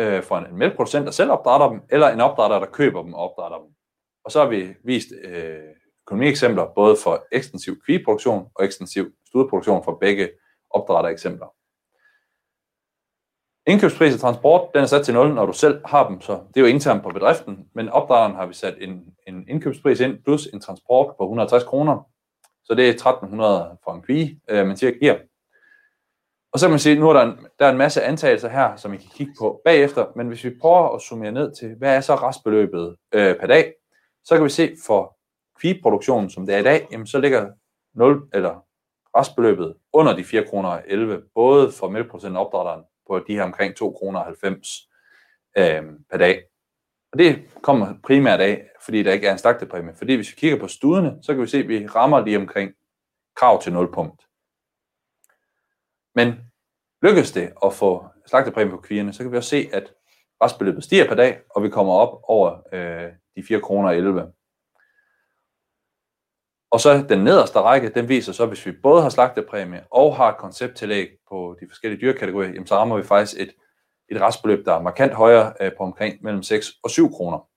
Speaker 2: øh, for en mælkeproducent, der selv opdrætter dem, eller en opdrætter, der køber dem og opdrætter dem. Og så har vi vist øh, økonomieksempler både for ekstensiv kvigeproduktion og ekstensiv studeproduktion for begge opdrættereksempler. Indkøbspris og transport, den er sat til 0, når du selv har dem, så det er jo internt på bedriften, men opdrageren har vi sat en, en indkøbspris ind, plus en transport på 160 kroner, så det er 1300 for en kvige, øh, man cirka giver. Og så kan man sige, nu er der en, der er en masse antagelser her, som I kan kigge på bagefter, men hvis vi prøver at summere ned til, hvad er så restbeløbet øh, per dag, så kan vi se for kviproduktionen, som det er i dag, jamen så ligger 0, eller restbeløbet under de 4 kroner 11, både for mælkeproducenten og opdrætteren, på de her omkring 2 kroner 90 øh, per dag. Og det kommer primært af, fordi der ikke er en slagtepræmie. Fordi hvis vi kigger på studene, så kan vi se, at vi rammer lige omkring krav til 0. Men lykkes det at få slagtepræmie på kvierne, så kan vi også se, at restbeløbet stiger per dag, og vi kommer op over øh, de 4 kroner 11. Og så den nederste række, den viser så, at hvis vi både har slagtepræmie og har et koncepttillæg på de forskellige dyrekategorier, jamen så rammer vi faktisk et, et restbeløb, der er markant højere øh, på omkring mellem 6 og 7 kroner.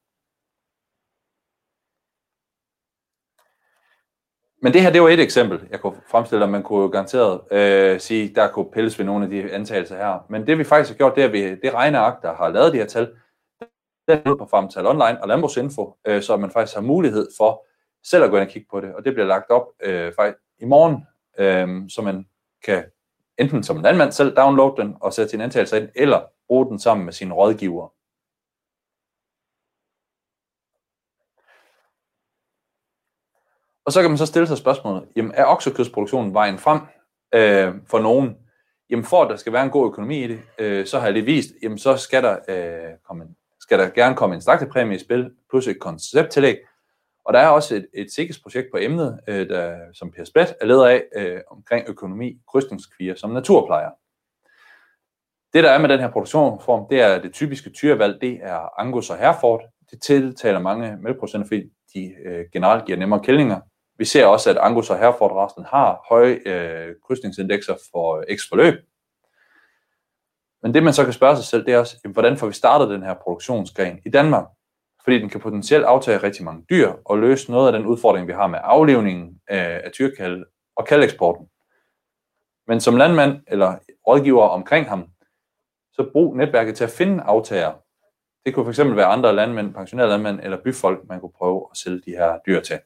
Speaker 2: Men det her, det var et eksempel, jeg kunne fremstille, at man kunne jo garanteret øh, sige, der kunne pilles ved nogle af de antagelser her. Men det vi faktisk har gjort, det er, at vi, det regneark, der har lavet de her tal, det er på Farmtal Online og Landbrugsinfo, øh, så man faktisk har mulighed for selv at gå ind og kigge på det. Og det bliver lagt op øh, faktisk i morgen, øh, så man kan enten som landmand selv downloade den og sætte sin antagelse ind, eller bruge den sammen med sine rådgiver. Og så kan man så stille sig spørgsmålet, jamen er oksekødsproduktionen vejen frem øh, for nogen? Jamen for at der skal være en god økonomi i det, øh, så har jeg lige vist, jamen så skal der, øh, komme, skal der gerne komme en slagtepræmie i spil, plus et koncepttillæg. Og der er også et, et sikkerhedsprojekt på emnet, øh, der, som Per Splat er leder af, øh, omkring økonomi, krydsningskvier som naturplejer. Det der er med den her produktionsform, det er det typiske tyrevalg, det er Angus og Hereford. Det tiltaler mange mælkeproducenter, fordi de øh, generelt giver nemmere kællinger, vi ser også, at Angus og Hereford-rasen har høje øh, krydsningsindekser for øh, x forløb. Men det man så kan spørge sig selv, det er også, jamen, hvordan får vi startet den her produktionsgren i Danmark? Fordi den kan potentielt aftage rigtig mange dyr og løse noget af den udfordring, vi har med aflevningen af, af tyrkald og kaldeksporten. Men som landmand eller rådgiver omkring ham, så brug netværket til at finde aftager. Det kunne fx være andre landmænd, pensionerede landmænd eller byfolk, man kunne prøve at sælge de her dyr til.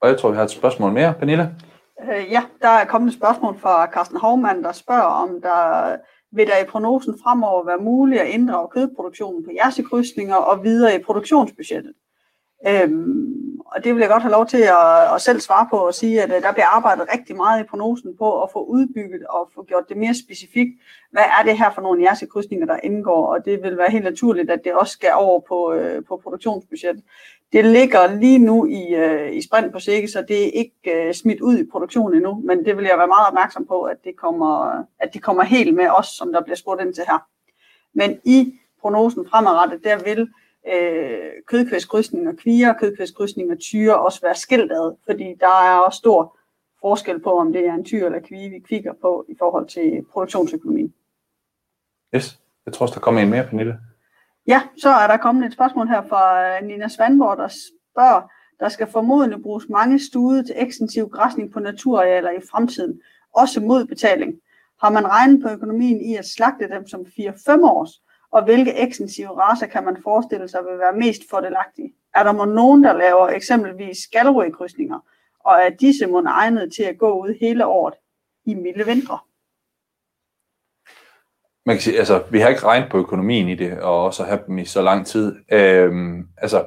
Speaker 2: Og jeg tror, vi har et spørgsmål mere. Pernille?
Speaker 1: Øh, ja, der er kommet et spørgsmål fra Carsten Hovmann, der spørger, om der vil der i prognosen fremover være muligt at inddrage kødproduktionen på jersekrydsninger og videre i produktionsbudgettet. Øhm, og det vil jeg godt have lov til at, at selv svare på og sige, at øh, der bliver arbejdet rigtig meget i prognosen på at få udbygget og få gjort det mere specifikt. Hvad er det her for nogle jersekrydsninger, der indgår? Og det vil være helt naturligt, at det også skal over på, øh, på produktionsbudgettet. Det ligger lige nu i, øh, i sprint på sikke, så det er ikke øh, smidt ud i produktionen endnu, men det vil jeg være meget opmærksom på, at det kommer, at det kommer helt med os, som der bliver spurgt ind til her. Men i prognosen fremadrettet, der vil øh, kødkvæstkrydsning og kvier, kødkvæstkrydsning og tyre også være skilt ad, fordi der er også stor forskel på, om det er en tyr eller kvige, vi kigger på i forhold til produktionsøkonomien.
Speaker 2: Yes, jeg tror også, der kommer en mere, Pernille.
Speaker 1: Ja, så er der kommet et spørgsmål her fra øh, Nina Svandborg, der spørger, der skal formodentlig bruges mange stude til ekstensiv græsning på naturarealer i fremtiden, også mod betaling. Har man regnet på økonomien i at slagte dem som 4-5 års, og hvilke ekstensive raser kan man forestille sig vil være mest fordelagtige? Er der må nogen, der laver eksempelvis Galloway-krydsninger, og er disse må egnet til at gå ud hele året i milde vintre?
Speaker 2: Man kan sige, altså, vi har ikke regnet på økonomien i det, og også have dem i så lang tid. Øhm, altså,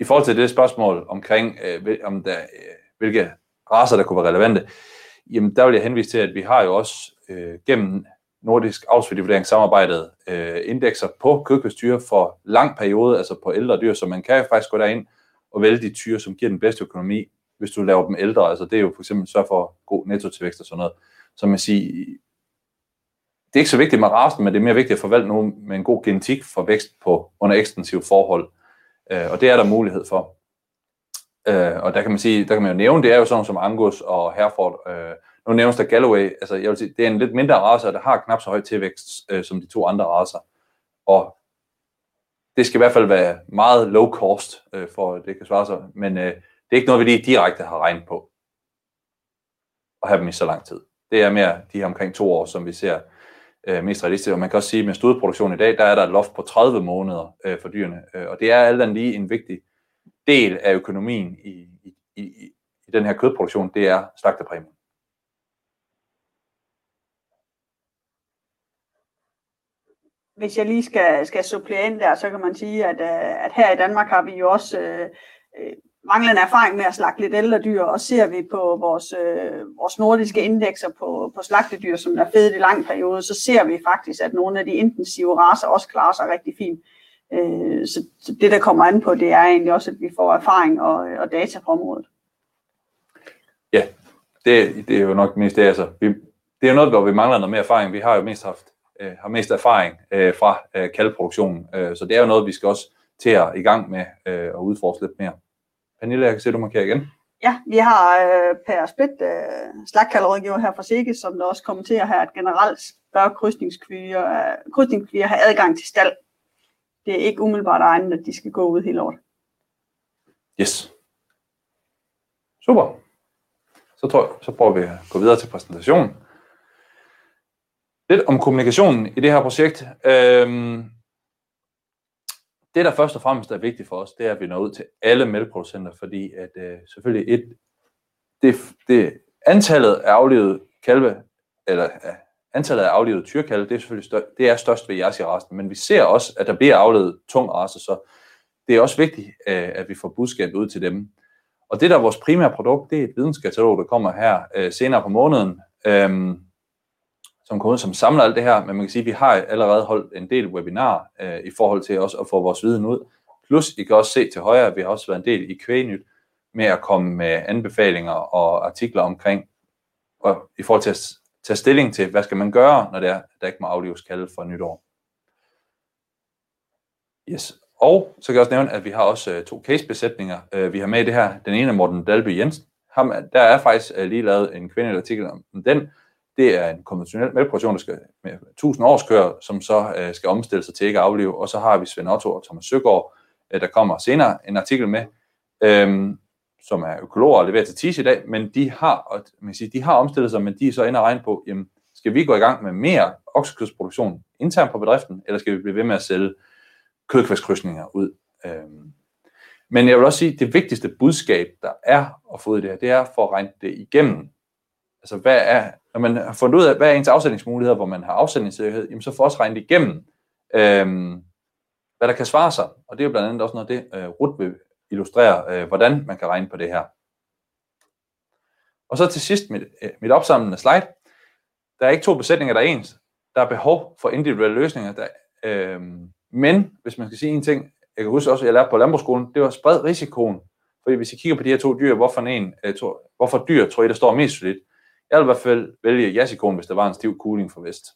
Speaker 2: i forhold til det spørgsmål omkring, øh, om der, øh, hvilke raser, der kunne være relevante, jamen der vil jeg henvise til, at vi har jo også øh, gennem Nordisk Avlsværdivurderingssamarbejdet øh, indekser på kødkvæstyr for lang periode, altså på ældre dyr, så man kan faktisk gå derind og vælge de tyre, som giver den bedste økonomi, hvis du laver dem ældre. Altså det er jo for eksempel sørge for god nettotilvækst og sådan noget. Så man siger, det er ikke så vigtigt med rasen, men det er mere vigtigt at forvalte nogen med en god genetik for vækst på under ekstensive forhold. Øh, og det er der mulighed for. Øh, og der kan man sige, der kan man jo nævne, det er jo sådan som Angus og Hereford. Øh, nu nævnes der Galloway, altså jeg vil sige, det er en lidt mindre race, der har knap så høj tilvækst øh, som de to andre racer. Og det skal i hvert fald være meget low cost, øh, for det kan svare sig. Men øh, det er ikke noget, vi lige direkte har regnet på at have dem i så lang tid. Det er mere de her omkring to år, som vi ser øh, mest realistisk. Og man kan også sige, at med stødproduktion i dag, der er der et loft på 30 måneder øh, for dyrene. Øh, og det er alt andet lige en vigtig del af økonomien i, i, i, i den her kødproduktion, det er slagtepræmien.
Speaker 1: Hvis jeg lige skal, skal supplere ind der, så kan man sige, at, øh, at her i Danmark har vi jo også øh, øh manglende erfaring med at slagte lidt ældre dyr, og ser vi på vores, øh, vores nordiske indekser på, på slagtedyr, som er fedet i lang periode, så ser vi faktisk, at nogle af de intensive raser også klarer sig rigtig fint. Øh, så, så det, der kommer an på, det er egentlig også, at vi får erfaring og, og data på området.
Speaker 2: Ja, det, det er jo nok mest det. Altså, vi, det er jo noget, hvor vi mangler noget mere erfaring. Vi har jo mest haft øh, har mest erfaring øh, fra øh, kaldproduktionen, øh, så det er jo noget, vi skal også til at i gang med øh, at udforske lidt mere. Pernille, jeg kan se, du markerer igen.
Speaker 1: Ja, vi har øh, Per Split, øh, slagkalderådgiver her fra Sikke, som der også kommenterer her, at generelt bør krydsningskvier, øh, krydsningskvier have adgang til stald. Det er ikke umiddelbart egnet, at de skal gå ud hele året.
Speaker 2: Yes. Super. Så, tror jeg, så prøver vi at gå videre til præsentationen. Lidt om kommunikationen i det her projekt. Øhm, det, der først og fremmest er vigtigt for os, det er, at vi når ud til alle mælkeproducenter, fordi at øh, selvfølgelig et, det, det, antallet af aflevede kalve, eller ja, antallet af aflevede tyrkalve, det er selvfølgelig stør, det er størst ved jersey men vi ser også, at der bliver aflevet tung race, så det er også vigtigt, øh, at vi får budskabet ud til dem. Og det, der er vores primære produkt, det er et videnskatalog, der kommer her øh, senere på måneden, øh, som kode, som samler alt det her, men man kan sige, at vi har allerede holdt en del webinar øh, i forhold til også at få vores viden ud. Plus, I kan også se til højre, at vi har også været en del i Kvægnyt med at komme med anbefalinger og artikler omkring, og i forhold til at tage stilling til, hvad skal man gøre, når det er, der ikke må aflives kalde for nytår. Yes. Og så kan jeg også nævne, at vi har også øh, to casebesætninger, øh, vi har med i det her. Den ene er Morten Dalby Jensen. Ham, der er faktisk øh, lige lavet en kvindelig artikel om den. Det er en konventionel mælkeproduktion, der skal med 1000 års kør, som så øh, skal omstille sig til ikke aflive. Og så har vi Svend Otto og Thomas Søgaard, øh, der kommer senere en artikel med, øh, som er økologer og leverer til TIS i dag, men de har, og man siger, de har omstillet sig, men de er så inde og regne på, jamen, skal vi gå i gang med mere oksekødsproduktion internt på bedriften, eller skal vi blive ved med at sælge kødkvægskrydsninger ud? Øhm. Men jeg vil også sige, at det vigtigste budskab, der er at få ud i det her, det er for at regne det igennem. Altså, hvad er, når man har fundet ud af, hvad er ens afsætningsmuligheder, hvor man har afsætningssikkerhed, jamen så får også regnet igennem, øhm, hvad der kan svare sig. Og det er jo blandt andet også noget af det, øh, Rut vil illustrere, øh, hvordan man kan regne på det her. Og så til sidst mit, øh, mit opsamlende slide. Der er ikke to besætninger, der er ens. Der er behov for individuelle løsninger. Der, øh, men hvis man skal sige en ting, jeg kan huske også, at jeg lærte på landbrugsskolen, det var spred risikoen. Fordi hvis I kigger på de her to dyr, hvorfor, en, øh, to, hvorfor dyr tror I, der står mest solidt? Jeg vil i hvert fald vælge jasikon, hvis der var en stiv cooling for vest.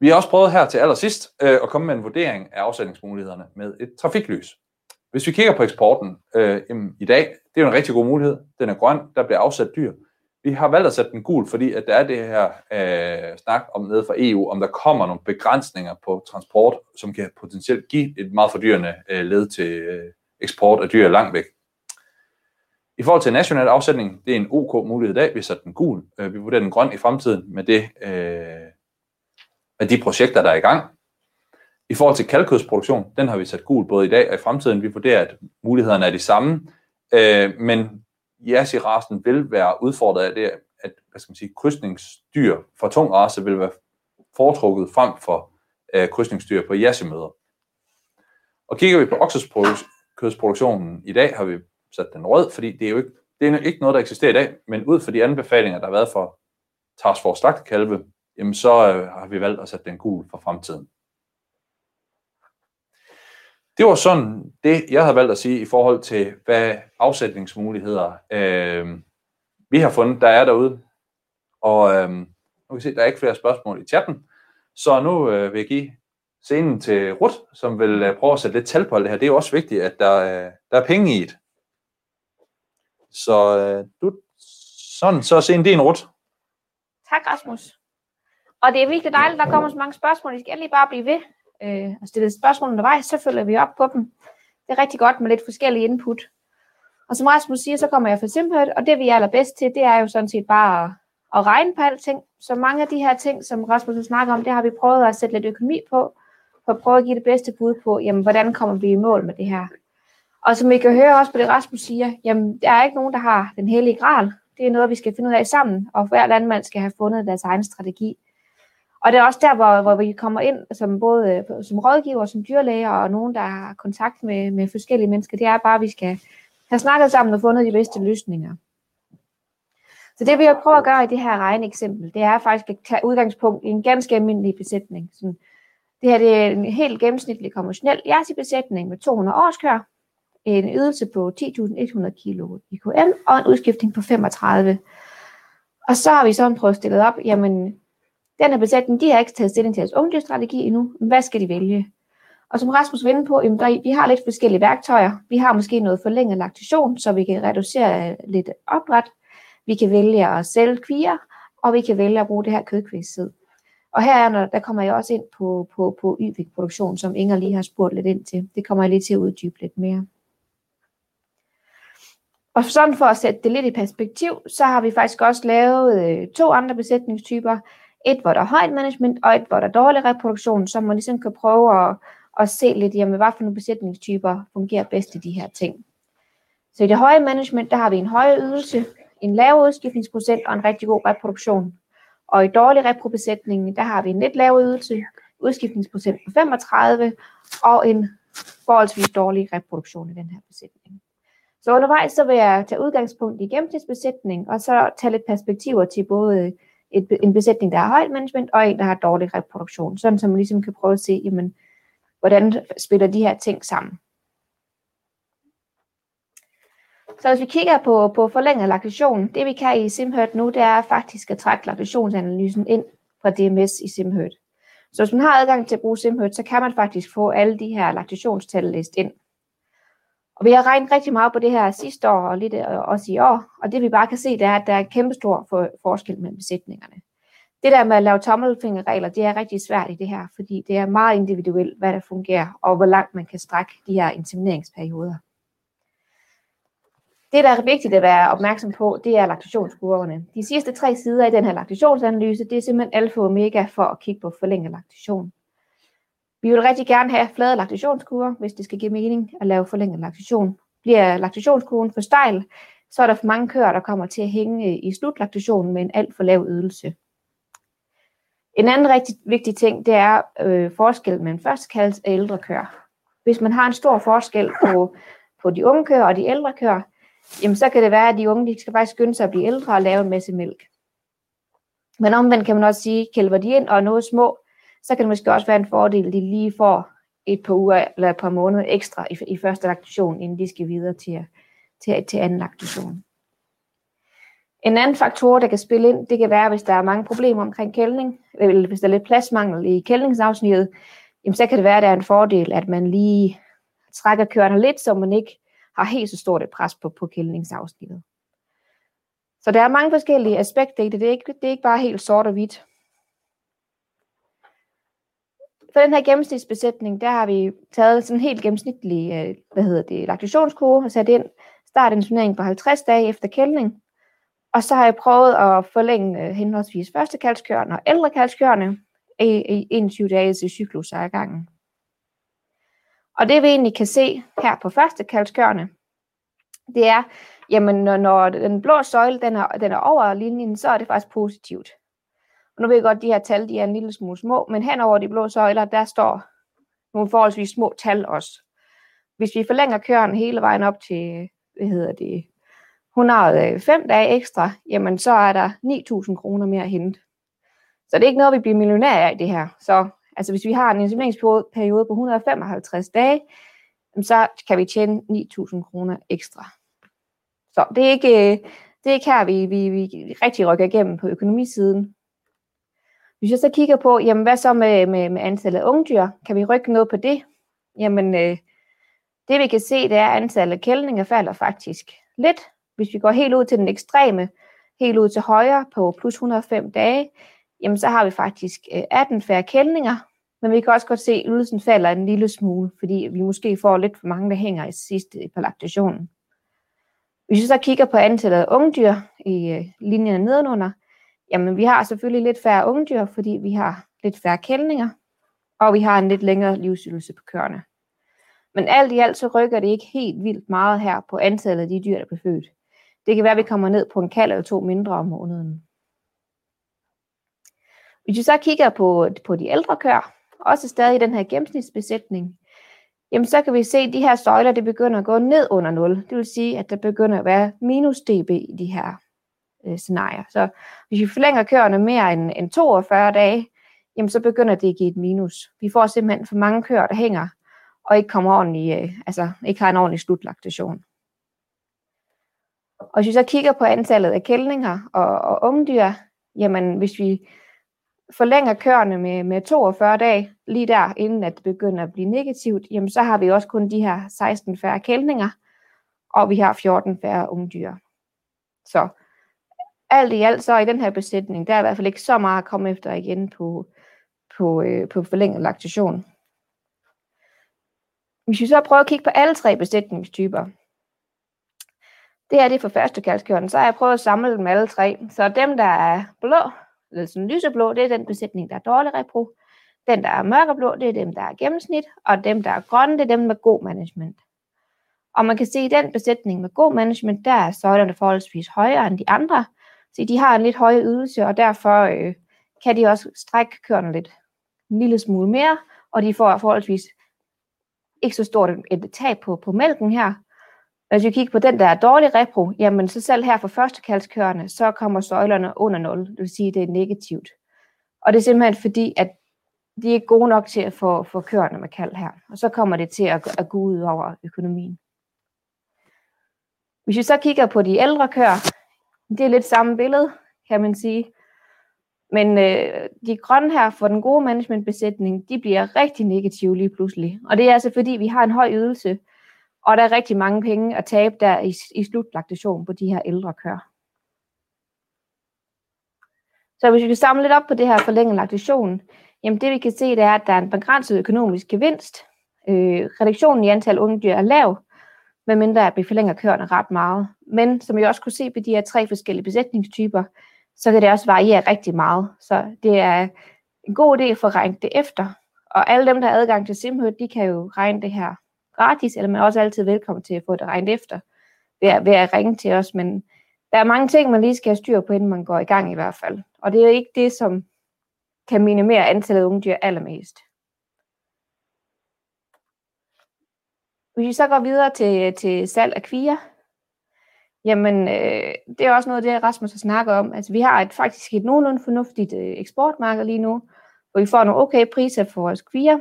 Speaker 2: Vi har også prøvet her til allersidst øh, at komme med en vurdering af afsætningsmulighederne med et trafiklys. Hvis vi kigger på eksporten øh, i dag, det er jo en rigtig god mulighed. Den er grøn, der bliver afsat dyr. Vi har valgt at sætte den gul, fordi at der er det her øh, snak om nede fra EU, om der kommer nogle begrænsninger på transport, som kan potentielt give et meget fordyrende øh, led til øh, eksport af dyr langt væk. I forhold til national afsætning, det er en OK mulighed i dag. Vi sætter den gul. Øh, vi vurderer den grøn i fremtiden med det øh, med de projekter, der er i gang. I forhold til kalkødsproduktion, den har vi sat gul både i dag og i fremtiden. Vi vurderer, at mulighederne er de samme, øh, men rasen vil være udfordret af det, at hvad skal man sige, krydsningsdyr fra tung race vil være foretrukket frem for øh, krydsningsdyr på jassemøder. Og kigger vi på oksekødsproduktionen i dag, har vi sat den rød, fordi det er jo ikke, det er ikke noget, der eksisterer i dag, men ud fra de anbefalinger, der har været for Task Force Slagtekalve, jamen så øh, har vi valgt at sætte den gul for fremtiden. Det var sådan det, jeg havde valgt at sige i forhold til, hvad afsætningsmuligheder øh, vi har fundet, der er derude. Og øh, nu kan vi se, der er ikke flere spørgsmål i chatten. Så nu øh, vil jeg give scenen til Rut, som vil øh, prøve at sætte lidt tal på det her. Det er jo også vigtigt, at der, øh, der er penge i det. Så øh, du, sådan, så er scenen din, Rut.
Speaker 4: Tak, Rasmus. Og det er virkelig dejligt, der kommer så mange spørgsmål. I skal lige bare blive ved øh, og stille spørgsmål undervejs, så følger vi op på dem. Det er rigtig godt med lidt forskellige input. Og som Rasmus siger, så kommer jeg fra Simpert, og det vi er allerbedst til, det er jo sådan set bare at, at regne på alting. Så mange af de her ting, som Rasmus snakker om, det har vi prøvet at sætte lidt økonomi på, for at prøve at give det bedste bud på, jamen, hvordan kommer vi i mål med det her. Og som I kan høre også på det, Rasmus siger, jamen, der er ikke nogen, der har den hellige gral. Det er noget, vi skal finde ud af sammen, og hver landmand skal have fundet deres egen strategi. Og det er også der, hvor, hvor vi kommer ind som både som rådgiver, som dyrlæger og nogen, der har kontakt med, med forskellige mennesker. Det er bare, at vi skal have snakket sammen og fundet de bedste løsninger. Så det vi prøver prøvet at gøre i det her regneeksempel, det er faktisk at tage udgangspunkt i en ganske almindelig besætning. Sådan, det her det er en helt gennemsnitlig konventionel besætning med 200 årskør, en ydelse på 10.100 kilo IKM og en udskiftning på 35. Og så har vi sådan prøvet stillet op, jamen den her besætning, de har ikke taget stilling til deres ungdyrstrategi endnu. Hvad skal de vælge? Og som Rasmus var inde på, jamen der, vi har lidt forskellige værktøjer. Vi har måske noget forlænget laktation, så vi kan reducere øh, lidt opdræt. Vi kan vælge at sælge kvier, og vi kan vælge at bruge det her kødkvægsid. Og her der, der kommer jeg også ind på, på, på YVIK-produktion, som Inger lige har spurgt lidt ind til. Det kommer jeg lige til at uddybe lidt mere. Og sådan for at sætte det lidt i perspektiv, så har vi faktisk også lavet øh, to andre besætningstyper. Et, hvor der er højt management, og et, hvor der er dårlig reproduktion, så man ligesom kan prøve at, at se lidt, jamen, hvad for nogle besætningstyper fungerer bedst i de her ting. Så i det høje management, der har vi en høj ydelse, en lav udskiftningsprocent og en rigtig god reproduktion. Og i dårlig reprobesætning, der har vi en lidt lav ydelse, udskiftningsprocent på 35 og en forholdsvis dårlig reproduktion i den her besætning. Så undervejs så vil jeg tage udgangspunkt i gennemsnitsbesætning, og så tage lidt perspektiver til både et, en besætning, der har højt management, og en, der har dårlig reproduktion. Sådan, så man ligesom kan prøve at se, jamen, hvordan spiller de her ting sammen. Så hvis vi kigger på, på forlænget laktation, det vi kan i Simhurt nu, det er faktisk at trække laktationsanalysen ind fra DMS i Simhurt. Så hvis man har adgang til at bruge Simhurt, så kan man faktisk få alle de her laktationstal læst ind. Og vi har regnet rigtig meget på det her sidste år og lidt øh, også i år, og det vi bare kan se, det er, at der er kæmpe stor for, forskel mellem besætningerne. Det der med at lave tommelfingerregler, det er rigtig svært i det her, fordi det er meget individuelt, hvad der fungerer, og hvor langt man kan strække de her insemineringsperioder. Det, der er vigtigt at være opmærksom på, det er laktationskurverne. De sidste tre sider i den her laktationsanalyse, det er simpelthen alfa og omega for at kigge på forlænget laktation. Vi vil rigtig gerne have flade laktationskurver, hvis det skal give mening at lave forlænget laktation. Bliver laktationskurven for stejl, så er der for mange køer, der kommer til at hænge øh, i slutlaktationen med en alt for lav ydelse. En anden rigtig vigtig ting, det er øh, forskel mellem førstekalds og ældre køer. Hvis man har en stor forskel på, på de unge køer og de ældre køer, jamen så kan det være, at de unge de skal faktisk skynde sig at blive ældre og lave en masse mælk. Men omvendt kan man også sige, kælver de ind og er noget små, så kan det måske også være en fordel, at de lige får et par uger eller et par måneder ekstra i, i første laktation, inden de skal videre til, til, til anden laktation. En anden faktor, der kan spille ind, det kan være, hvis der er mange problemer omkring kældning, eller hvis der er lidt pladsmangel i kældningsafsnittet, jamen så kan det være, at det er en fordel, at man lige trækker kørende lidt, så man ikke har helt så stort et pres på, på kældningsafsnittet. Så der er mange forskellige aspekter i det. Det er ikke, det er ikke bare helt sort og hvidt. For den her gennemsnitsbesætning, der har vi taget sådan en helt gennemsnitlig, øh, hvad hedder det, laktationskurve og sat ind, start en turnering på 50 dage efter kældning. Og så har jeg prøvet at forlænge øh, henholdsvis første kalskørne og ældre kalskørne i, i 21 dage til cyklus af gangen. Og det vi egentlig kan se her på første kalskørne, det er, jamen når, når den blå søjle den er, den er over linjen, så er det faktisk positivt. Og nu ved jeg godt, at de her tal de er en lille smule små, men hen over de blå søjler, der står nogle forholdsvis små tal også. Hvis vi forlænger køren hele vejen op til, hvad hedder det, 105 øh, dage ekstra, jamen så er der 9.000 kroner mere at hente. Så det er ikke noget, vi bliver millionærer af i det her. Så altså, hvis vi har en investeringsperiode på 155 dage, så kan vi tjene 9.000 kroner ekstra. Så det er ikke, øh, det er ikke her, vi, vi, vi rigtig rykker igennem på økonomisiden. Hvis jeg så kigger på, jamen hvad så med, med, med antallet af ungdyr, kan vi rykke noget på det? Jamen, øh, det vi kan se, det er, at antallet af kældninger falder faktisk lidt. Hvis vi går helt ud til den ekstreme, helt ud til højre på plus 105 dage, jamen så har vi faktisk øh, 18 færre kældninger, men vi kan også godt se, at ydelsen falder en lille smule, fordi vi måske får lidt for mange, der hænger i sidste øh, på laktationen. Hvis vi så kigger på antallet af ungdyr i øh, linjerne nedenunder, Jamen, vi har selvfølgelig lidt færre ungdyr, fordi vi har lidt færre kældninger, og vi har en lidt længere livsydelse på køerne. Men alt i alt så rykker det ikke helt vildt meget her på antallet af de dyr, der bliver født. Det kan være, at vi kommer ned på en kald eller to mindre om måneden. Hvis vi så kigger på, på de ældre køer, også stadig i den her gennemsnitsbesætning, jamen så kan vi se, at de her søjler det begynder at gå ned under 0. Det vil sige, at der begynder at være minus dB i de her øh, scenarier. Så hvis vi forlænger køerne mere end, end 42 dage, jamen så begynder det at give et minus. Vi får simpelthen for mange køer, der hænger, og ikke kommer ordentlig, øh, altså ikke har en ordentlig slutlaktation. Og hvis vi så kigger på antallet af kældninger og, og ungdyr, jamen hvis vi forlænger køerne med, med 42 dage, lige der, inden at det begynder at blive negativt, jamen så har vi også kun de her 16 færre kældninger, og vi har 14 færre ungdyr. Så alt i alt så i den her besætning, der er i hvert fald ikke så meget at komme efter igen på, på, øh, på forlænget laktation. Hvis vi så prøver at kigge på alle tre besætningstyper, det her det er for førstekaldskørn, så har jeg prøvet at samle dem alle tre. Så dem, der er blå, eller sådan lyseblå, det er den besætning, der er dårlig repro. Den, der er mørkeblå, det er dem, der er gennemsnit. Og dem, der er grønne, det er dem med god management. Og man kan se, at i den besætning med god management, der er søjlerne forholdsvis højere end de andre. Så de har en lidt højere ydelse, og derfor øh, kan de også strække køerne lidt en lille smule mere, og de får forholdsvis ikke så stort et tab på, på mælken her. Hvis vi kigger på den, der er dårlig repro, jamen så selv her for førstekalskørende, så kommer søjlerne under 0, det vil sige, at det er negativt. Og det er simpelthen fordi, at de er ikke gode nok til at få, få køerne med kald her. Og så kommer det til at, at gå ud over økonomien. Hvis vi så kigger på de ældre køer, det er lidt samme billede, kan man sige. Men øh, de grønne her for den gode managementbesætning, de bliver rigtig negative lige pludselig. Og det er altså fordi, vi har en høj ydelse, og der er rigtig mange penge at tabe der i, i slutlaktation på de her ældre køer. Så hvis vi kan samle lidt op på det her forlængede laktation, jamen det vi kan se, det er, at der er en begrænset økonomisk gevinst. Øh, reduktionen i antal ungdyr er lav, medmindre at vi forlænger køerne ret meget. Men som jeg også kunne se på de her tre forskellige besætningstyper, så kan det også variere rigtig meget. Så det er en god idé for at regne det efter. Og alle dem, der har adgang til Simhut, de kan jo regne det her gratis, eller man er også altid velkommen til at få det regnet efter ved at, ved at ringe til os. Men der er mange ting, man lige skal have styr på, inden man går i gang i hvert fald. Og det er jo ikke det, som kan minimere antallet af unge dyr allermest. Hvis vi så går videre til, til salg af kvier, jamen øh, det er også noget af det, Rasmus har snakket om. Altså vi har et, faktisk et nogenlunde fornuftigt øh, eksportmarked lige nu, hvor vi får nogle okay priser for vores kvier.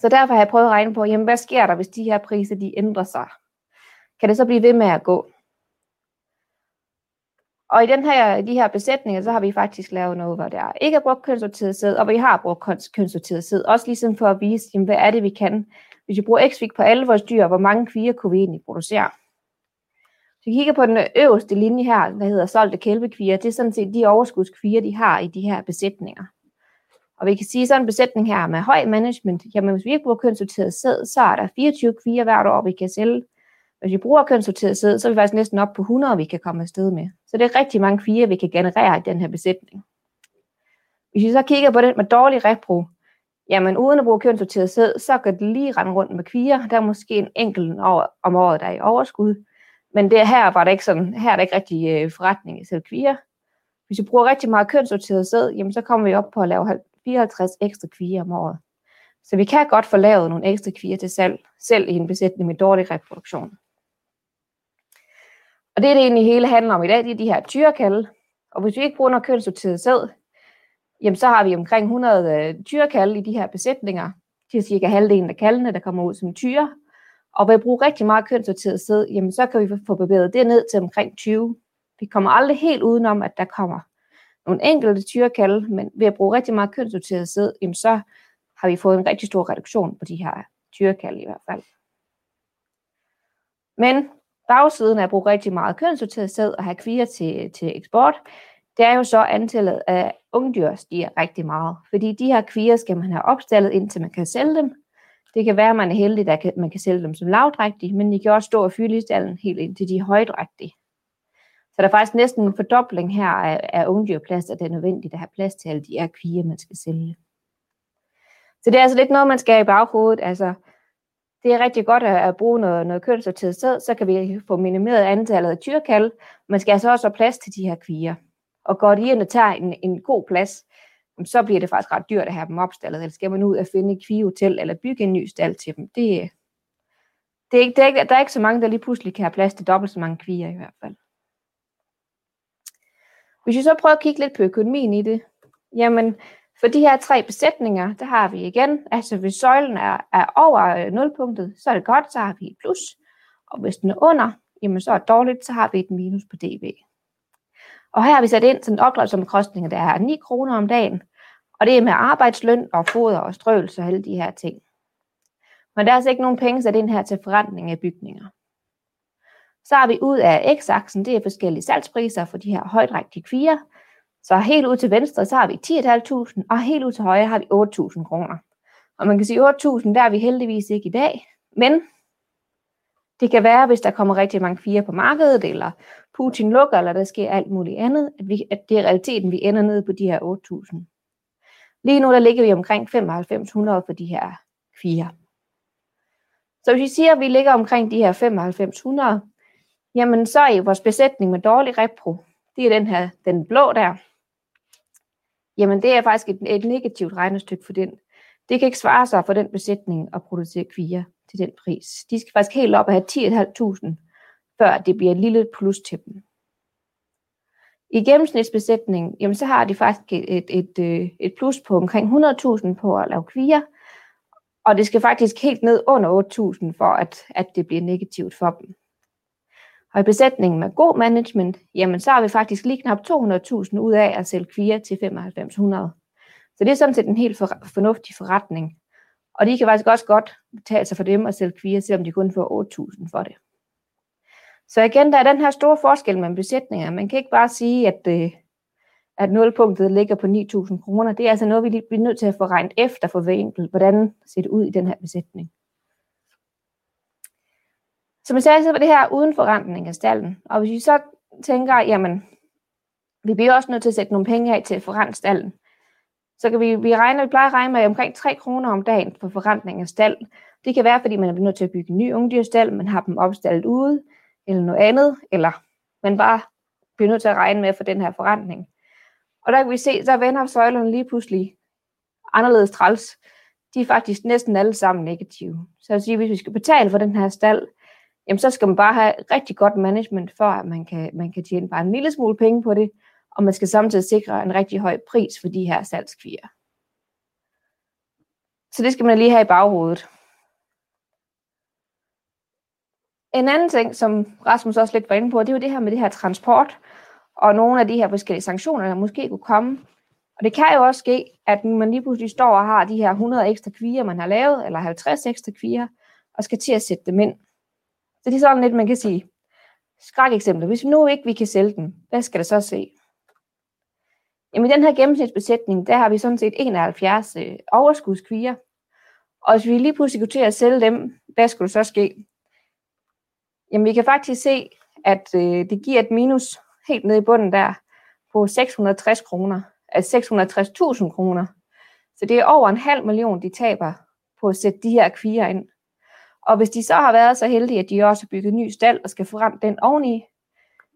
Speaker 4: Så derfor har jeg prøvet at regne på, jamen hvad sker der, hvis de her priser de ændrer sig? Kan det så blive ved med at gå? Og i den her, de her besætninger, så har vi faktisk lavet noget, hvor der ikke er brugt kønssorteret sæd, og vi har brugt kønssorteret sæd. Også ligesom for at vise, jamen, hvad er det, vi kan. Hvis vi bruger x på alle vores dyr, hvor mange kvier kunne vi egentlig producere? Så vi kigger på den øverste linje her, der hedder solgte kælvekvier. Det er sådan set de overskudskvier, de har i de her besætninger. Og vi kan sige, sådan en besætning her med høj management, jamen hvis vi ikke bruger kønssorteret sæd, så er der 24 kvier hvert år, vi kan sælge. Hvis vi bruger kønssorteret sæd, så er vi faktisk næsten op på 100, vi kan komme afsted med. Så det er rigtig mange kvier, vi kan generere i den her besætning. Hvis vi så kigger på den med dårlig repro, jamen uden at bruge kønssorteret sæd, så kan det lige rende rundt med kvier. Der er måske en enkelt år, om året, der er i overskud. Men det her var der ikke sådan, her er der ikke rigtig øh, forretning i selv kvier. Hvis vi bruger rigtig meget kønssorteret sæd, jamen så kommer vi op på at lave 54 ekstra kvier om året. Så vi kan godt få lavet nogle ekstra kvier til salg, selv i en besætning med dårlig reproduktion. Og det, det egentlig hele handler om i dag, det er de her tyrekalde. Og hvis vi ikke bruger noget kønssorteret sæd, jamen så har vi omkring 100 øh, tyrekalde i de her besætninger. Det er cirka halvdelen af kaldene, der kommer ud som tyre. Og ved at bruge rigtig meget kønssorteret sæd, jamen så kan vi få bevæget det ned til omkring 20. Vi kommer aldrig helt udenom, at der kommer nogle enkelte tyrekalde, men ved at bruge rigtig meget kønssorteret sæd, jamen så har vi fået en rigtig stor reduktion på de her tyrekalde i hvert fald. Men bagsiden af at bruge rigtig meget kønssorteret sæd og have kvier til, til eksport, det er jo så antallet af ungdyr stiger rigtig meget. Fordi de her kvier skal man have opstallet, indtil man kan sælge dem. Det kan være, at man er heldig, at man kan sælge dem som lavdrægtige, men de kan også stå og fylde i stallen helt indtil de er højdrægtige. Så der er faktisk næsten en fordobling her af, af ungdyrplads, at det er nødvendigt at have plads til alle de her kvier, man skal sælge. Så det er altså lidt noget, man skal have i baghovedet. Altså, det er rigtig godt at, at bruge noget, noget kønsorteret sæd, så kan vi få minimeret antallet af tyrkald. Man skal altså også have plads til de her kvier. Og går de ind og tager en, en god plads, så bliver det faktisk ret dyrt at have dem opstallet. Eller skal man ud og finde et kvihotel eller bygge en ny stald til dem. Det, det er ikke, det er ikke, der er ikke så mange, der lige pludselig kan have plads til dobbelt så mange kvier i hvert fald. Hvis vi så prøver at kigge lidt på økonomien i det, jamen for de her tre besætninger, der har vi igen, altså hvis søjlen er, er over øh, nulpunktet, så er det godt, så har vi et plus. Og hvis den er under, jamen så er det dårligt, så har vi et minus på DB. Og her har vi sat ind sådan en opdragsomkostning, der er 9 kroner om dagen. Og det er med arbejdsløn og foder og strøelse og alle de her ting. Men der er altså ikke nogen penge sat ind her til forrentning af bygninger. Så har vi ud af x-aksen, det er forskellige salgspriser for de her højdrægtige kvier. Så helt ud til venstre, så har vi 10.500, og helt ud til højre har vi 8.000 kroner. Og man kan sige, 8.000, der er vi heldigvis ikke i dag, men det kan være, hvis der kommer rigtig mange fire på markedet, eller Putin lukker, eller der sker alt muligt andet, at, vi, at det er realiteten, vi ender nede på de her 8.000. Lige nu der ligger vi omkring 9500 for de her fire. Så hvis vi siger, at vi ligger omkring de her 9500, jamen så er vores besætning med dårlig repro, det er den her, den blå der, jamen det er faktisk et, et negativt regnestykke for den. Det kan ikke svare sig for den besætning at producere kvier til den pris. De skal faktisk helt op og have 10.500, før det bliver et lille plus til dem. I gennemsnitsbesætning, jamen så har de faktisk et, et, et, øh, et plus på omkring 100.000 på at lave kvier, og det skal faktisk helt ned under 8.000 for, at, at det bliver negativt for dem. Og i besætningen med god management, jamen så har vi faktisk lige knap 200.000 ud af at sælge kvier til 9500. Så det er sådan set en helt for, fornuftig forretning. Og de kan faktisk også godt betale sig for dem at sælge kvier, selvom de kun får 8.000 for det. Så igen, der er den her store forskel mellem besætninger. Man kan ikke bare sige, at, øh, at nulpunktet ligger på 9.000 kroner. Det er altså noget, vi lige bliver nødt til at få regnet efter for hver enkelt. Hvordan ser det ud i den her besætning? Som jeg sagde, så var det her uden forrentning af stallen. Og hvis vi så tænker, jamen, vi bliver også nødt til at sætte nogle penge af til at forrente stallen, så kan vi, vi, regne, vi plejer at regne med omkring 3 kroner om dagen for forrentning af stald. Det kan være, fordi man er nødt til at bygge en ny ungdyrstal, man har dem opstallet ude, eller noget andet, eller man bare bliver nødt til at regne med for den her forrentning. Og der kan vi se, så vender søjlerne lige pludselig anderledes træls. De er faktisk næsten alle sammen negative. Så at sige, hvis vi skal betale for den her stald, jamen så skal man bare have rigtig godt management, for at man kan, man kan tjene bare en lille smule penge på det, og man skal samtidig sikre en rigtig høj pris for de her salgskvier. Så det skal man lige have i baghovedet. En anden ting, som Rasmus også lidt var inde på, det er jo det her med det her transport, og nogle af de her forskellige sanktioner, der måske kunne komme. Og det kan jo også ske, at man lige pludselig står og har de her 100 ekstra kvier, man har lavet, eller 50 ekstra kvier, og skal til at sætte dem ind. Så det er sådan lidt, man kan sige, skræk eksempel. Hvis nu ikke vi kan sælge dem, hvad skal der så se? Jamen i den her gennemsnitsbesætning, der har vi sådan set 71 øh, overskudskvier. Og hvis vi lige pludselig går til at sælge dem, hvad skulle der så ske? Jamen vi kan faktisk se, at øh, det giver et minus helt nede i bunden der på 660 kroner, altså 660.000 kroner. Så det er over en halv million, de taber på at sætte de her kvier ind. Og hvis de så har været så heldige, at de også har bygget ny stald og skal få ramt den oveni,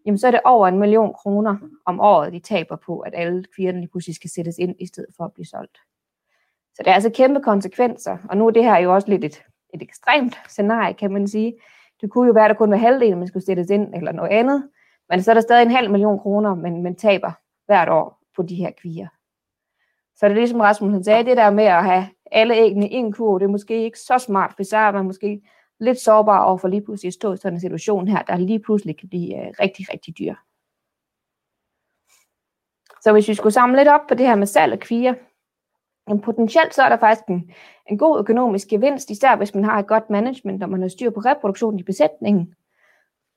Speaker 4: jamen så er det over en million kroner om året, de taber på, at alle kvierne lige pludselig skal sættes ind, i stedet for at blive solgt. Så det er altså kæmpe konsekvenser, og nu er det her jo også lidt et, et ekstremt scenarie, kan man sige. Det kunne jo være, at der kun var halvdelen, man skulle sættes ind, eller noget andet, men så er der stadig en halv million kroner, men man taber hvert år på de her kvier. Så det er ligesom Rasmus han sagde, det der med at have alle æggene i en kurv, det er måske ikke så smart, for så er man måske lidt sårbare over for lige pludselig at stå i sådan en situation her, der lige pludselig kan blive øh, rigtig, rigtig dyr. Så hvis vi skulle samle lidt op på det her med salg af kvier, jamen potentielt så er der faktisk en, en god økonomisk gevinst, især hvis man har et godt management, og man har styr på reproduktionen i besætningen.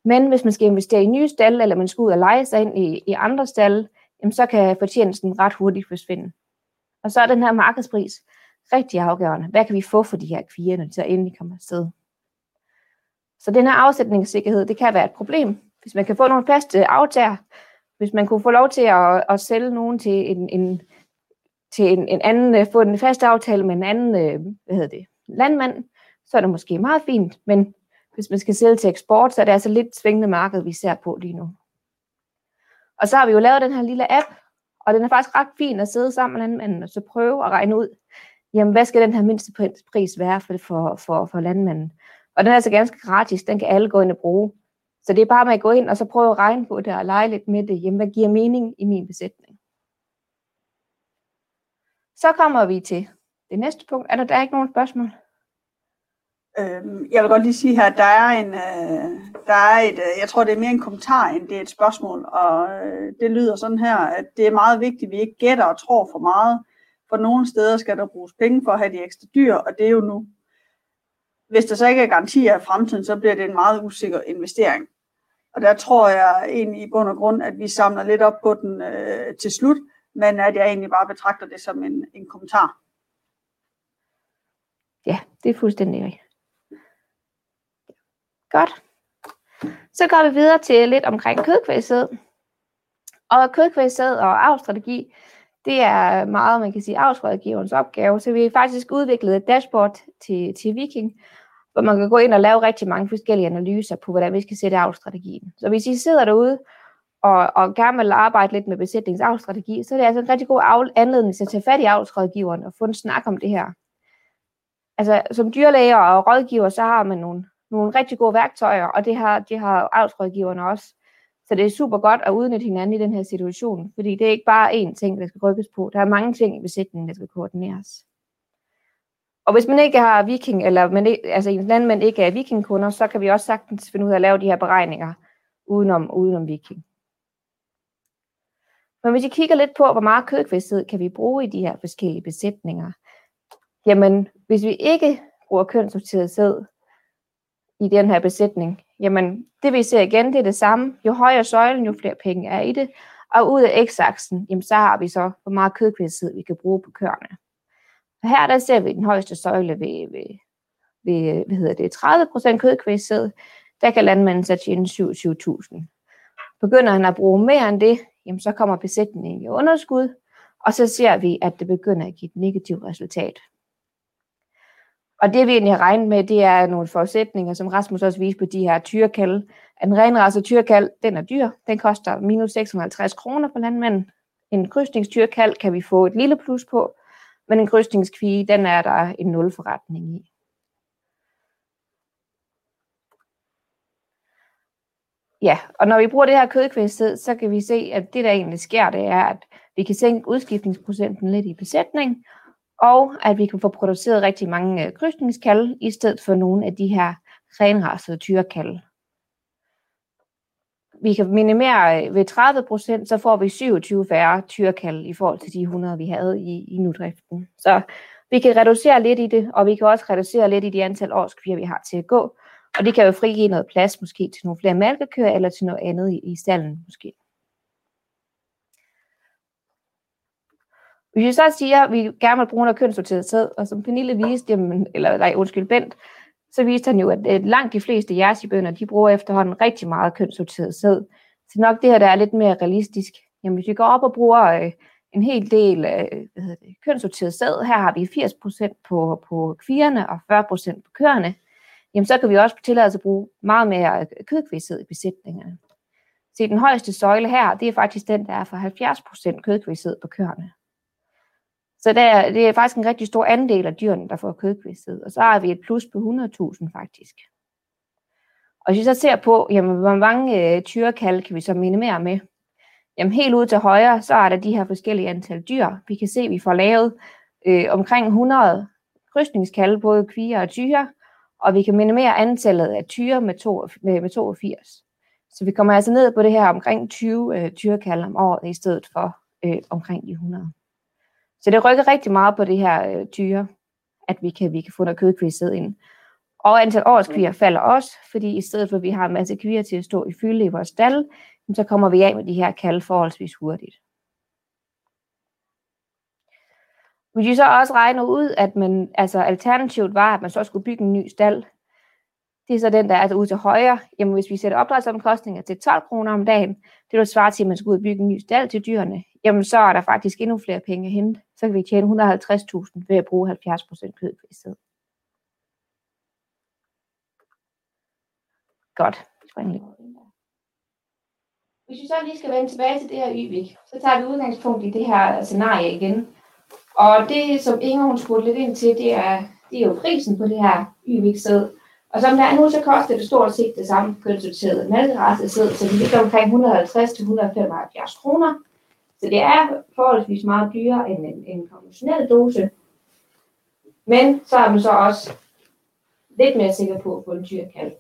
Speaker 4: Men hvis man skal investere i nye stalle, eller man skal ud og lege sig ind i, i andre stalle, jamen så kan fortjenesten ret hurtigt forsvinde. Og så er den her markedspris rigtig afgørende. Hvad kan vi få for de her kvier, når de så endelig kommer afsted? Så den her afsætningssikkerhed, det kan være et problem. Hvis man kan få nogle faste aftager, hvis man kunne få lov til at, at sælge nogen til en, en, til en, en anden, øh, få en fast aftale med en anden, øh, hvad hedder det, landmand, så er det måske meget fint, men hvis man skal sælge til eksport, så er det altså lidt svingende marked, vi ser på lige nu. Og så har vi jo lavet den her lille app, og den er faktisk ret fin at sidde sammen med landmanden og så prøve at regne ud, jamen hvad skal den her mindste pris være for, for, for, for landmanden. Og den er altså ganske gratis, den kan alle gå ind og bruge. Så det er bare med at gå ind og så prøve at regne på det og lege lidt med det. Jamen hvad giver mening i min besætning? Så kommer vi til det næste punkt. Er der, der er ikke nogen spørgsmål?
Speaker 1: Øhm, jeg vil godt lige sige her, at der er en, øh, der er et, øh, jeg tror det er mere en kommentar, end det er et spørgsmål, og øh, det lyder sådan her, at det er meget vigtigt, at vi ikke gætter og tror for meget, for nogle steder skal der bruges penge for at have de ekstra dyr, og det er jo nu. Hvis der så ikke er garantier i fremtiden, så bliver det en meget usikker investering. Og der tror jeg egentlig i bund og grund, at vi samler lidt op på den øh, til slut, men at jeg egentlig bare betragter det som en, en kommentar.
Speaker 4: Ja, det er fuldstændig rigtigt. Godt. Så går vi videre til lidt omkring kødkvægsæd. Og kødkvægsæd og arvstrategi, det er meget, man kan sige, avlsrådgiverens opgave. Så vi har faktisk udviklet et dashboard til, til Viking, hvor man kan gå ind og lave rigtig mange forskellige analyser på, hvordan vi skal sætte avlsstrategien. Så hvis I sidder derude og, og gerne vil arbejde lidt med besætningsavlsstrategi, så er det altså en rigtig god anledning til at tage fat i avlsrådgiveren og få en snak om det her. Altså, som dyrlæger og rådgiver, så har man nogle, nogle rigtig gode værktøjer, og det har, det har avlsrådgiverne også. Så det er super godt at udnytte hinanden i den her situation, fordi det er ikke bare én ting, der skal rykkes på. Der er mange ting i besætningen, der skal koordineres. Og hvis man ikke har viking, eller man ikke, altså ens landmænd ikke er vikingkunder, så kan vi også sagtens finde ud af at lave de her beregninger udenom, udenom viking. Men hvis I kigger lidt på, hvor meget kødkvæsthed kan vi bruge i de her forskellige besætninger, jamen hvis vi ikke bruger kønssorteret sæd i den her besætning, jamen det vi ser igen, det er det samme. Jo højere søjlen, jo flere penge er i det. Og ud af x-aksen, jamen så har vi så, hvor meget kødkvalitet vi kan bruge på køerne. Og her der ser vi den højeste søjle ved, ved, ved hvad hedder det, 30% kødkvalitet. Der kan landmanden så tjene 27.000. Begynder han at bruge mere end det, jamen så kommer besætningen i underskud, og så ser vi, at det begynder at give et negativt resultat. Og det vi egentlig har regnet med, det er nogle forudsætninger, som Rasmus også viste på de her tyrkald. En renraset tyrkald, den er dyr. Den koster minus 650 kroner på landmanden. En krydsningstyrkald kan vi få et lille plus på, men en krydsningskvige, den er der en nul forretning i. Ja, og når vi bruger det her kødkvæsted, så kan vi se, at det der egentlig sker, det er, at vi kan sænke udskiftningsprocenten lidt i besætning, og at vi kan få produceret rigtig mange øh, krydsningskalde, i stedet for nogle af de her renrasede tyrekalde. Vi kan minimere øh, ved 30 procent, så får vi 27 færre tyrekalde i forhold til de 100, vi havde i, i nudriften. Så vi kan reducere lidt i det, og vi kan også reducere lidt i de antal årskvier, vi har til at gå. Og det kan jo frigive noget plads måske til nogle flere mælkekøer eller til noget andet i, i stallen måske. Hvis vi så siger, at vi gerne vil bruge noget kønssorteret sæd, og som Pernille viste, jamen, eller nej, undskyld, Bent, så viste han jo, at langt de fleste jersibønder, de bruger efterhånden rigtig meget kønssorteret sæd. Så nok det her, der er lidt mere realistisk. Jamen, hvis vi går op og bruger øh, en hel del øh, hvad hedder det, kønssorteret sæd, her har vi 80% på, på kvierne og 40% på køerne, jamen så kan vi også tillade os at bruge meget mere øh, kødkvæshed i besætningerne. Så den højeste søjle her, det er faktisk den, der er for 70% kødkvæshed på køerne. Så der, det er faktisk en rigtig stor andel af dyrene, der får kødkvæshed. Og så har vi et plus på 100.000 faktisk. Og hvis vi så ser på, jamen, hvor mange øh, tyrekald kan vi så minimere med, jamen helt ud til højre, så er der de her forskellige antal dyr. Vi kan se, at vi får lavet øh, omkring 100 krydsningskalde, både kvier og tyre, og vi kan minimere antallet af tyre med, to, med, med 82. Så vi kommer altså ned på det her omkring 20 øh, tyrekalde om året, i stedet for øh, omkring de 100. Så det rykker rigtig meget på det her øh, tyre, at vi kan, vi kan få noget kødkvæshed ind. Og antal årskvier falder også, fordi i stedet for at vi har en masse kvier til at stå i fylde i vores stald, så kommer vi af med de her kalde forholdsvis hurtigt. Vi kan så også regne ud, at man, altså alternativet var, at man så skulle bygge en ny stald. Det er så den, der er altså ude til højre. Jamen, hvis vi sætter opdrætsomkostninger til 12 kroner om dagen, det vil svare til, at man skal ud og bygge en ny stald til dyrene, jamen så er der faktisk endnu flere penge at hente. Så kan vi tjene 150.000 ved at bruge 70% kød i stedet. Godt. Hvis vi så lige skal vende tilbage til det her Yvik, så tager vi udgangspunkt i det her scenarie igen. Og det, som Inger hun spurgte lidt ind til, det er, det er jo prisen på det her Yvik-sæd. Og som der er nu, så koster det stort set det samme kønssorteret mælkerassesæd, så det ligger omkring 150-175 kroner. Så det er forholdsvis meget dyrere end en, en konventionel dose. Men så er man så også lidt mere sikker på at få en kalv.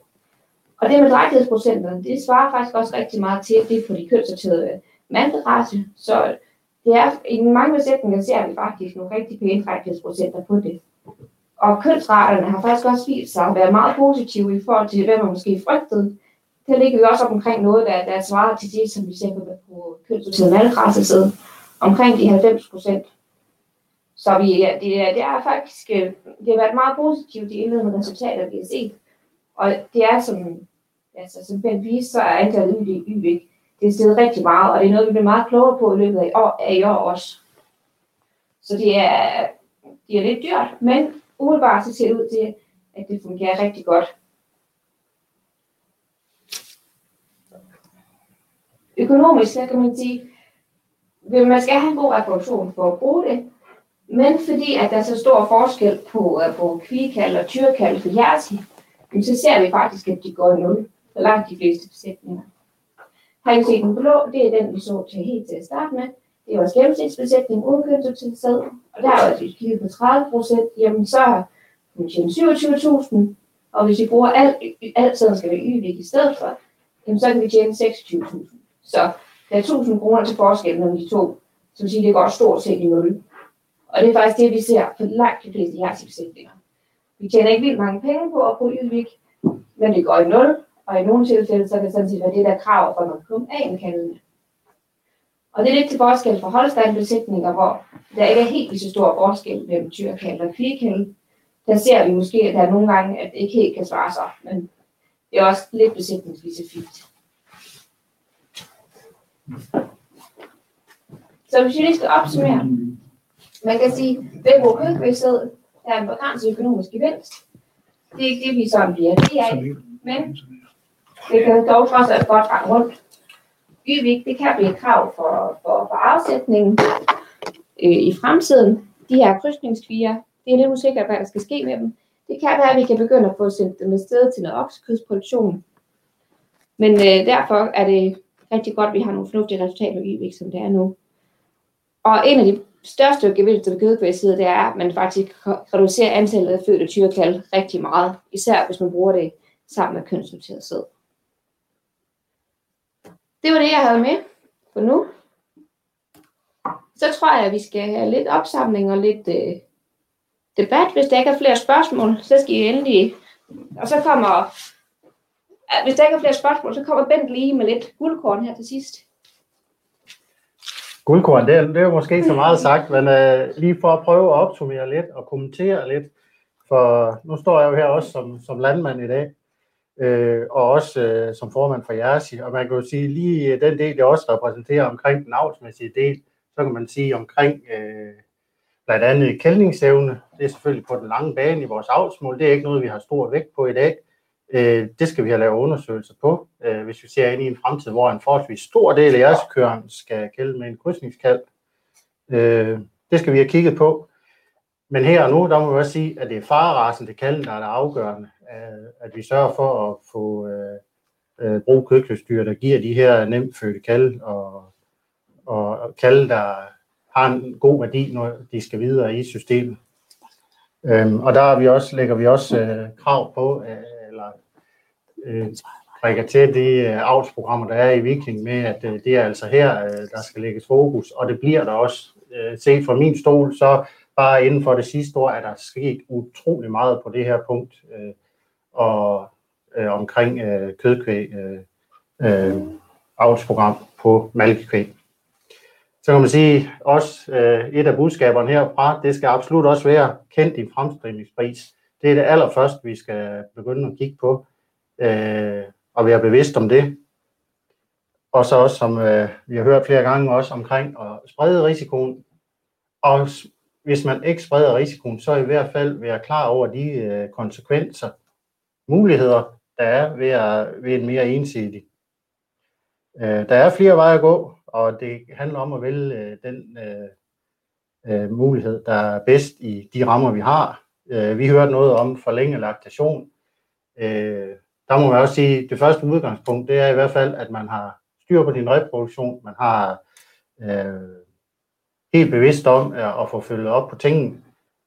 Speaker 4: Og det med drægtighedsprocenterne, det svarer faktisk også rigtig meget til det på de kønssorterede manderace. Så det er, i mange besætninger ser vi faktisk nogle rigtig pæne drægtighedsprocenter på det. Og kønsraterne har faktisk også vist sig at være meget positive i forhold til, hvad man måske frygtede. der ligger jo også op omkring noget, der, der svarer til det, som vi ser på, på kønssorteret malkrasesæd, omkring de 90 procent. Så vi, det, er, det er faktisk, øh, det har været meget positivt, de indledende resultater, vi har set. Og det er, som, altså, som Ben viste, så er antallet i YVIK, det er stedet rigtig meget, og det er noget, vi bliver meget klogere på i løbet af, i år, af i år også. Så det er, det er lidt dyrt, men umiddelbart så ser det ud til, at det fungerer rigtig godt. Økonomisk, så kan man sige, at man skal have en god reproduktion for at bruge det, men fordi at der er så stor forskel på, øh, på kvikald og tyrkald for hjerti, så ser vi faktisk, at de går i nul for langt de fleste besætninger. Har I set den blå, det er den, vi så til helt til at starte med. Det er vores gennemsnitsbesætning uden kønsuttilsæd, og der er vi altså kigget på 30 procent, jamen så har vi tjent 27.000, og hvis vi bruger alt, alt sådan skal vi yde i stedet for, jamen så kan vi tjene 26.000. Så der er 1000 kroner til forskel mellem de to, så vil sige, det går stort set i nul. Og det er faktisk det, vi ser på langt de fleste hjertebesætninger. Vi tjener ikke vildt mange penge på at bruge Ydvik, men det går i nul, og i nogle tilfælde, så kan det sådan set være det, der er krav for, at man kommer af med kaldene. Og det er lidt til forskel for Holstein-besætninger, hvor der ikke er helt lige så stor forskel mellem tyrkald og kvikald. Der ser vi måske, at der er nogle gange, at det ikke helt kan svare sig, men det er også lidt besætningsspecifikt. Så hvis vi lige skal opsummere, man kan sige, at hvor der er en begrænset økonomisk gevinst. Det er ikke det, vi sådan bliver det af, men det kan dog trods alt godt rende rundt. Yvik, det kan blive et krav for, for, for afsætningen øh, i fremtiden. De her krydsningskviger, det er lidt usikkert, hvad der skal ske med dem. Det kan være, at vi kan begynde at få sendt dem afsted til noget oksekødsproduktion. Men øh, derfor er det rigtig godt, at vi har nogle fornuftige resultater i Yvik, som det er nu. Og en af de største gevinster ved kødkvæsset, det er, at man faktisk reducerer antallet af fødte tyrekald rigtig meget, især hvis man bruger det sammen med kønsnoteret sæd. Det var det, jeg havde med for nu. Så tror jeg, at vi skal have lidt opsamling og lidt øh, debat. Hvis der ikke er flere spørgsmål, så skal I endelig... Og så kommer... Hvis der ikke er flere spørgsmål, så kommer Bent lige med lidt guldkorn her til sidst.
Speaker 3: Guldkorn, det er, det er måske ikke så meget sagt, men øh, lige for at prøve at opsummere lidt og kommentere lidt, for nu står jeg jo her også som, som landmand i dag, øh, og også øh, som formand for Jersi, og man kan jo sige, lige øh, den del, jeg også repræsenterer omkring den avlsmæssige del, så kan man sige omkring øh, blandt andet kældningsevne, det er selvfølgelig på den lange bane i vores avlsmål, det er ikke noget, vi har stor vægt på i dag, øh, det skal vi have lavet undersøgelser på, øh, hvis vi ser ind i en fremtid, hvor en forholdsvis stor del af jeres køren skal kælde med en krydsningskald. Øh, det skal vi have kigget på. Men her og nu, der må vi også sige, at det er farerasen til kalden, der er det afgørende Øh, at vi sørger for at få øh, øh, bruge der giver de her nemt fødte kalde, og, og kalde, der har en god værdi, når de skal videre i systemet. Øhm, og der er vi også, lægger vi også øh, krav på, øh, eller øh, rækker til de øh, avlsprogrammer, der er i Viking, med at øh, det er altså her, øh, der skal lægges fokus, og det bliver der også. Øh, set fra min stol, så bare inden for det sidste år er der sket utrolig meget på det her punkt. Øh, og øh, omkring øh, kødkvæg øh, øh, avlsprogram på malkekvæg. Så kan man sige, også øh, et af budskaberne herfra, det skal absolut også være kendt i fremstillingspris. Det er det allerførste, vi skal begynde at kigge på, øh, og være bevidst om det. Og så også, som øh, vi har hørt flere gange, også omkring at sprede risikoen. Og hvis man ikke spreder risikoen, så i hvert fald være klar over de øh, konsekvenser, muligheder, der er ved, at, ved en mere ensidig. Øh, der er flere veje at gå, og det handler om at vælge øh, den øh, øh, mulighed, der er bedst i de rammer, vi har. Øh, vi hørte noget om forlænget laktation. Øh, der må man også sige, at det første udgangspunkt, det er i hvert fald, at man har styr på din reproduktion, man har øh, helt bevidst om øh, at få følget op på tingene,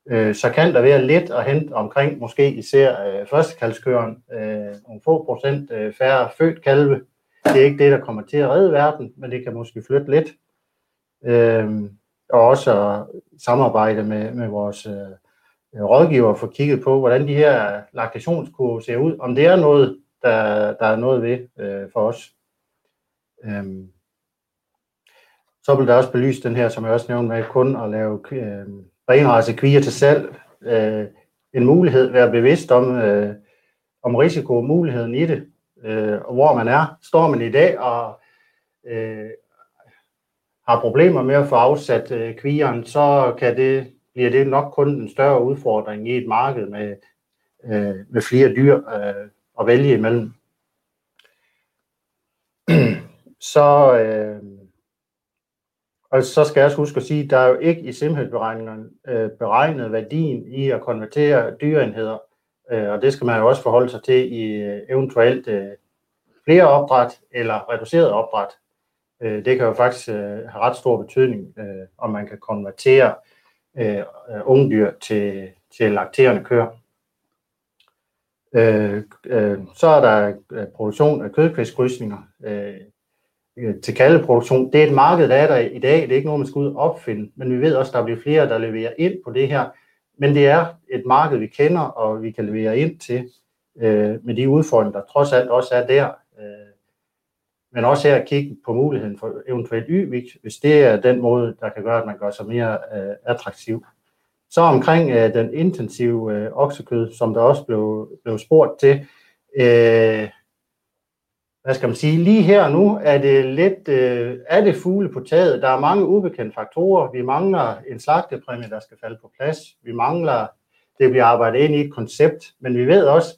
Speaker 3: øh, så kan der være lidt at hente omkring måske især øh, førstekalskøren, øh, nogle få procent øh, færre født kalve. Det er ikke det, der kommer til at redde verden, men det kan måske flytte lidt. Øh, og også samarbejde med, med vores øh, rådgiver for kigget på, hvordan de her laktationskurve ser ud. Om det er noget der, der er noget ved øh, for os. Øhm, så vil der også belyse den her, som jeg også nævnte med, kun at lave øh, renrejse kvier til salg. Øh, en mulighed, være bevidst om, øh, om risiko og muligheden i det, øh, og hvor man er. Står man i dag og øh, har problemer med at få afsat øh, kvieren, så kan det, bliver det nok kun en større udfordring i et marked med, øh, med flere dyr øh, at vælge imellem. så, øh, og så skal jeg også huske at sige, at der er jo ikke i simhedsberegningerne øh, beregnet værdien i at konvertere dyreenheder, øh, og det skal man jo også forholde sig til i øh, eventuelt øh, flere opdræt eller reduceret opdræt. Øh, det kan jo faktisk øh, have ret stor betydning, øh, om man kan konvertere øh, ungdyr til, til lakterende køer. Øh, øh, så er der øh, produktion af kødkvistkrydsninger. øh, Øh, til kaldeproduktion. Det er et marked, der er der i dag. Det er ikke noget, man skal ud og opfinde. Men vi ved også, at der bliver flere, der leverer ind på det her. Men det er et marked, vi kender, og vi kan levere ind til øh, med de udfordringer, der trods alt også er der. Øh, men også her at kigge på muligheden for eventuelt y hvis det er den måde, der kan gøre, at man gør sig mere øh, attraktiv. Så omkring øh, den intensive øh, oksekød, som der også blev, blev spurgt til, øh, hvad skal man sige, lige her nu er det lidt, øh, er det fugle på taget. Der er mange ubekendte faktorer. Vi mangler en slagtepræmie, der skal falde på plads. Vi mangler, det bliver arbejdet ind i et koncept, men vi ved også,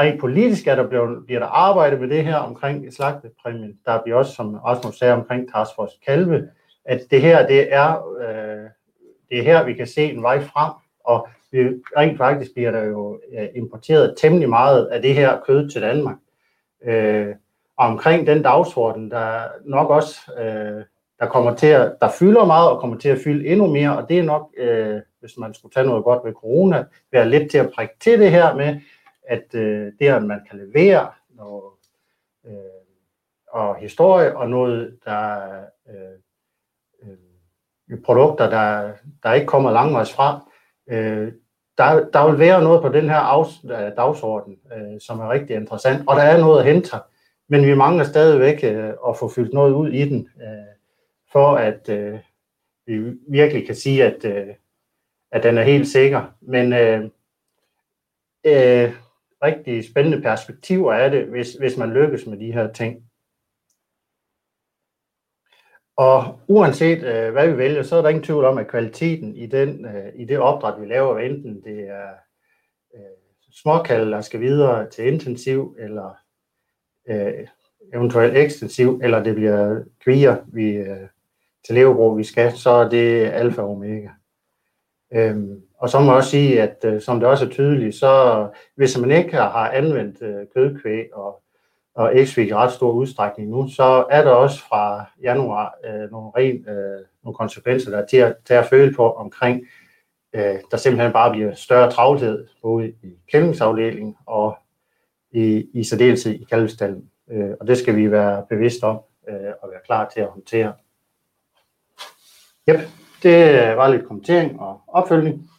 Speaker 3: rent politisk er der blevet, bliver der arbejdet med det her omkring slagtepræmien. Der bliver også, som Rasmus sagde, omkring Task Force Kalve, at det her, det er, øh, det er her, vi kan se en vej frem, og vi, rent faktisk bliver der jo øh, importeret temmelig meget af det her kød til Danmark. Øh, og omkring den dagsorden, der nok også, øh, der kommer til at, der fylder meget og kommer til at fylde endnu mere, og det er nok, øh, hvis man skulle tage noget godt ved corona, være lidt til at prikke til det her med, at øh, det, at man kan levere noget øh, og historie og noget, der øh, øh, produkter, der, der ikke kommer langvejs fra, øh, der, der vil være noget på den her øh, dagsorden, øh, som er rigtig interessant, og der er noget at hente men vi mangler stadigvæk øh, at få fyldt noget ud i den, øh, for at øh, vi virkelig kan sige, at, øh, at den er helt sikker. Men øh, øh, rigtig spændende perspektiver er det, hvis, hvis man lykkes med de her ting. Og uanset øh, hvad vi vælger, så er der ingen tvivl om, at kvaliteten i, den, øh, i det opdræt, vi laver, enten det er øh, småkald, der skal videre til intensiv, eller øh, eventuelt ekstensiv, eller det bliver kvier vi, øh, til levebrug, vi skal, så er det alfa og omega. Øhm, og så må jeg også sige, at øh, som det også er tydeligt, så hvis man ikke har anvendt øh, kødkvæg og, og ægsvig i ret stor udstrækning nu, så er der også fra januar øh, nogle, ren, øh, nogle konsekvenser, der er til at, til at føle på omkring, øh, der simpelthen bare bliver større travlhed, både i kældingsafdelingen og i, i særdeleshed i kalvestallen. Øh, og det skal vi være bevidst om øh, og være klar til at håndtere. Yep. Det var lidt kommentering og opfølgning.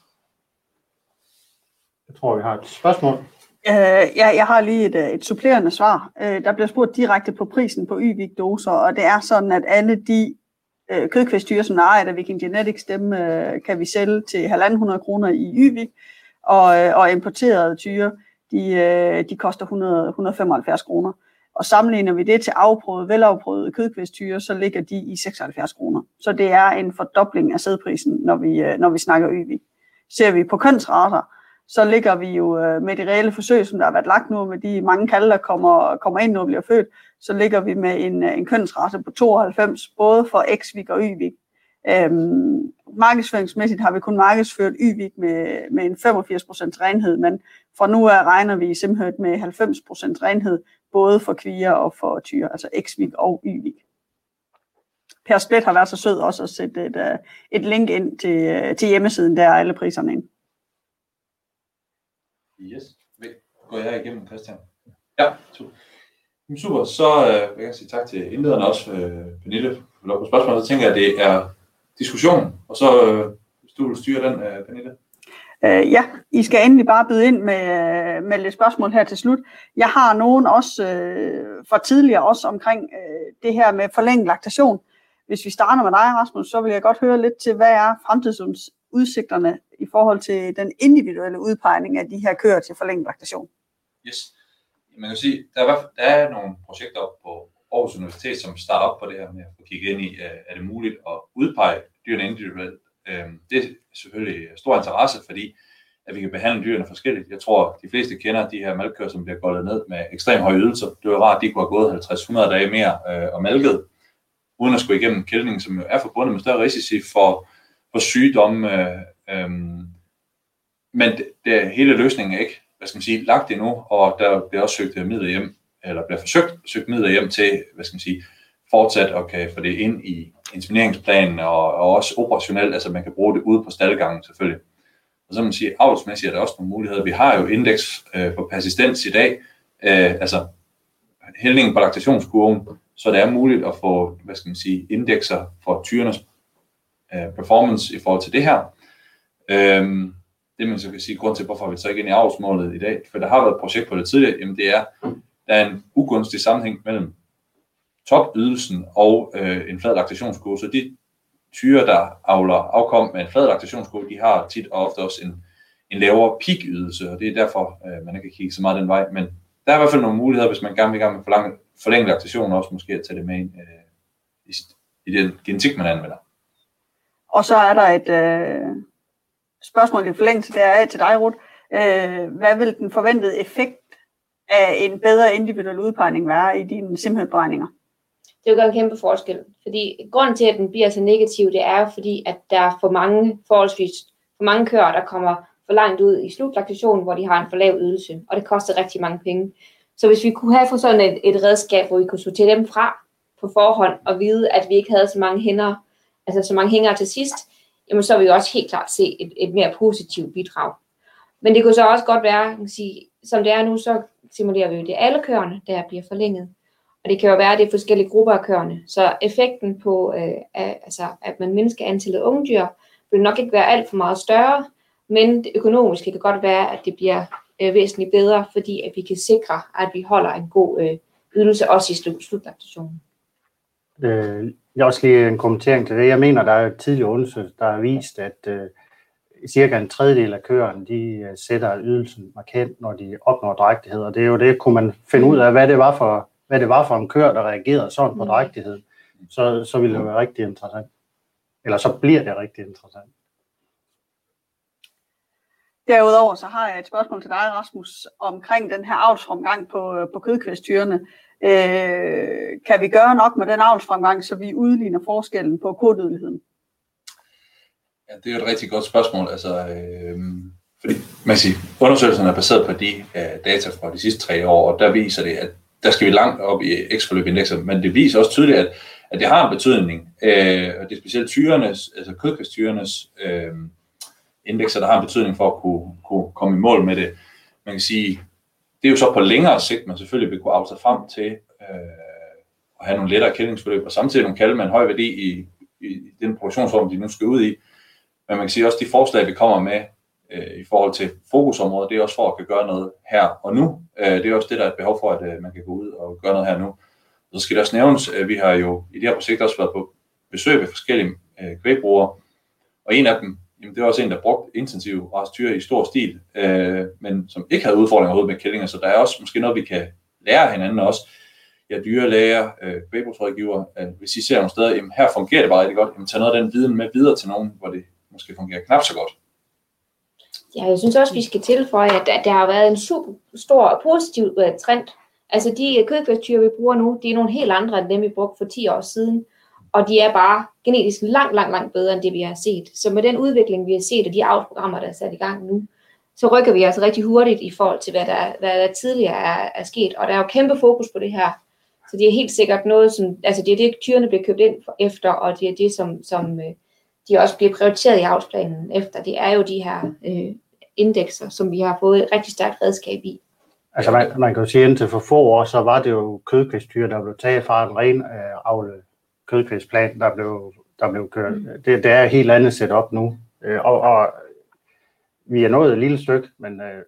Speaker 3: Jeg tror, vi har et spørgsmål.
Speaker 1: Øh, ja, jeg har lige et, øh, et supplerende svar. Øh, der bliver spurgt direkte på prisen på YVIK-doser, og det er sådan, at alle de øh, kødkvæstdyr, som er ejet af Viking Genetics, dem øh, kan vi sælge til 1.500 kroner i YVIK, og, øh, og importerede tyre, de, øh, de koster 100, 175 kroner. Og sammenligner vi det til afprøvet, velafprøvet kødkvæstyre, så ligger de i 76 kroner. Så det er en fordobling af sædprisen, når vi, øh, når vi snakker YV. Ser vi på kønsrater, så ligger vi jo øh, med de reelle forsøg, som der har været lagt nu, med de mange kalde, der kommer, kommer ind, nu og bliver født, så ligger vi med en, øh, en kønsrate på 92, både for X-vik og Y-vik. Øhm, markedsføringsmæssigt har vi kun markedsført Y-Vig med, med en 85% renhed, men fra nu af regner vi simpelthen med 90% renhed, både for kvier og for tyre, altså X-Vig og Y-Vig. Per Split har været så sød også at sætte et, øh, et link ind til, øh, til hjemmesiden, der er alle priserne ind.
Speaker 2: Yes. Går jeg igennem, Christian? Ja, super. Super, så øh, vil jeg sige tak til indlederne også, øh, Pernille, for lov på spørgsmål. Så tænker jeg, at det er diskussion, og så øh, hvis du vil styre den, øh, Pernille.
Speaker 1: Øh, ja, I skal endelig bare byde ind med, med lidt spørgsmål her til slut. Jeg har nogen også øh, fra tidligere også omkring øh, det her med forlænget laktation. Hvis vi starter med dig, Rasmus, så vil jeg godt høre lidt til, hvad er fremtidsudsigterne i forhold til den individuelle udpegning af de her køer til forlænget laktation?
Speaker 2: Yes. Man kan sige, der er, der er nogle projekter på Aarhus Universitet, som starter op på det her med at kigge ind i, øh, er det muligt at udpege dyrene individuelt. Øhm, det er selvfølgelig stor interesse, fordi at vi kan behandle dyrene forskelligt. Jeg tror, de fleste kender de her malkøer, som bliver goldet ned med ekstremt høje ydelser. Det var rart, at de kunne have gået 50-100 dage mere øh, og malket, uden at skulle igennem kældningen, som jo er forbundet med større risici for, på sygdomme. Øh, øh, men det, det, hele løsningen er ikke hvad skal man sige, lagt endnu, og der bliver også søgt øh, midler hjem, eller bliver forsøgt søgt midler hjem til, hvad skal man sige, fortsat at kan få det ind i insemineringsplanen og, og også operationelt, altså man kan bruge det ude på staldgangen selvfølgelig. Og så man sige, avlsmæssigt er der også nogle muligheder. Vi har jo indeks øh, for persistens i dag, øh, altså hældningen på laktationskurven, så det er muligt at få, hvad skal man sige, indekser for tyrenes øh, performance i forhold til det her. Øhm, det man så kan sige, grund til, hvorfor vi så ikke ind i avlsmålet i dag, for der har været et projekt på det tidligere, jamen det er, der er en ugunstig sammenhæng mellem topydelsen og øh, en flad laktationskurve. Så de tyre, der avler afkom med en flad laktationskurve, de har tit og ofte også en, en lavere peak-ydelse, og det er derfor, øh, man ikke kan kigge så meget den vej. Men der er i hvert fald nogle muligheder, hvis man gerne vil i gang med forlænge, forlænge laktation, også måske at tage det med ind øh, i, i den genetik, man anvender.
Speaker 1: Og så er der et, øh, spørgsmål i forlængelse er til dig, Ruth. Øh, hvad vil den forventede effekt af en bedre individuel udpegning være i dine simhelberegninger?
Speaker 4: Det gør en kæmpe forskel, fordi grunden til, at den bliver så negativ, det er jo fordi, at der er for mange, forholdsvis for mange kører, der kommer for langt ud i slutlaktationen, hvor de har en for lav ydelse, og det koster rigtig mange penge. Så hvis vi kunne have for sådan et, et redskab, hvor vi kunne sortere dem fra på forhånd, og vide, at vi ikke havde så mange hænder, altså så mange hængere til sidst, jamen så vil vi også helt klart se et, et mere positivt bidrag. Men det kunne så også godt være, kan sige, som det er nu, så simulerer vi jo det alle køerne, der bliver forlænget. Og det kan jo være, at det er forskellige grupper af køerne. Så effekten på, øh, altså, at man mindsker antallet af ungdyr, vil nok ikke være alt for meget større, men det økonomiske kan godt være, at det bliver øh, væsentligt bedre, fordi at vi kan sikre, at vi holder en god øh, ydelse også i slut, slutlaktationen.
Speaker 3: Øh, jeg også lige en kommentering til det. Jeg mener, der er tidligere undersøgelse, der har vist, at øh, cirka en tredjedel af køerne, de øh, sætter ydelsen markant, når de opnår drægtighed. Og det er jo det, kunne man finde ud af, hvad det var for, hvad det var for en kør, der reagerede sådan på mm. drægtighed. Så, så ville det være rigtig interessant. Eller så bliver det rigtig interessant.
Speaker 1: Derudover så har jeg et spørgsmål til dig, Rasmus, omkring den her avlsfremgang på, på kødkvæstyrene. Øh, kan vi gøre nok med den avlsfremgang, så vi udligner forskellen på kodødeligheden?
Speaker 2: Ja, det er jo et rigtig godt spørgsmål. Altså, øh, fordi man siger, undersøgelserne er baseret på de øh, data fra de sidste tre år, og der viser det, at der skal vi langt op i x indekset men det viser også tydeligt, at, at det har en betydning. Øh, og det er specielt tyrenes, altså kødkastyrernes øh, indekser, der har en betydning for at kunne, kunne komme i mål med det. Man kan sige, det er jo så på længere sigt, man selvfølgelig vil kunne afse frem til øh, at have nogle lettere kældingsforløb, og samtidig nogle kalde med en høj værdi i, i den produktionsform, de nu skal ud i. Men man kan sige også, at de forslag, vi kommer med øh, i forhold til fokusområdet, det er også for at kan gøre noget her og nu. Øh, det er også det, der er et behov for, at øh, man kan gå ud og gøre noget her nu. Så skal det også nævnes, at vi har jo i det her projekt også været på besøg ved forskellige øh, kvægbrugere, og en af dem, jamen det var også en, der brugte intensiv rastyre i stor stil, øh, men som ikke havde udfordringer overhovedet med kællinger, så der er også måske noget, vi kan lære hinanden også. Ja, dyrelæger, øh, kvægbrugsrådgiver, øh, hvis I ser nogle steder, jamen her fungerer det bare rigtig godt, jamen tag noget af den viden med videre til nogen, hvor det måske fungerer knap så godt.
Speaker 4: Ja, jeg synes også, vi skal tilføje, at der har været en super stor og positiv øh, trend. Altså de øh, kødkvæstyr, vi bruger nu, de er nogle helt andre end dem, vi brugte for 10 år siden og de er bare genetisk langt, langt, langt bedre end det, vi har set. Så med den udvikling, vi har set, og de avlsprogrammer, der er sat i gang nu, så rykker vi altså rigtig hurtigt i forhold til, hvad der, hvad der tidligere er, er sket. Og der er jo kæmpe fokus på det her. Så det er helt sikkert noget, som, altså det er det, tyrene bliver købt ind efter, og det er det, som, som øh, de også bliver prioriteret i avlsplanen efter. Det er jo de her øh, indekser, som vi har fået et rigtig stærkt redskab i.
Speaker 3: Altså man, man kan jo sige, at indtil for få år, så var det jo kødkvæsttyr, der blev taget fra en ren øh, avlet kødkvægsplan, der blev, der blev kørt. Mm. Det, det er et helt andet setup nu. Øh, og, og vi er nået et lille stykke, men øh,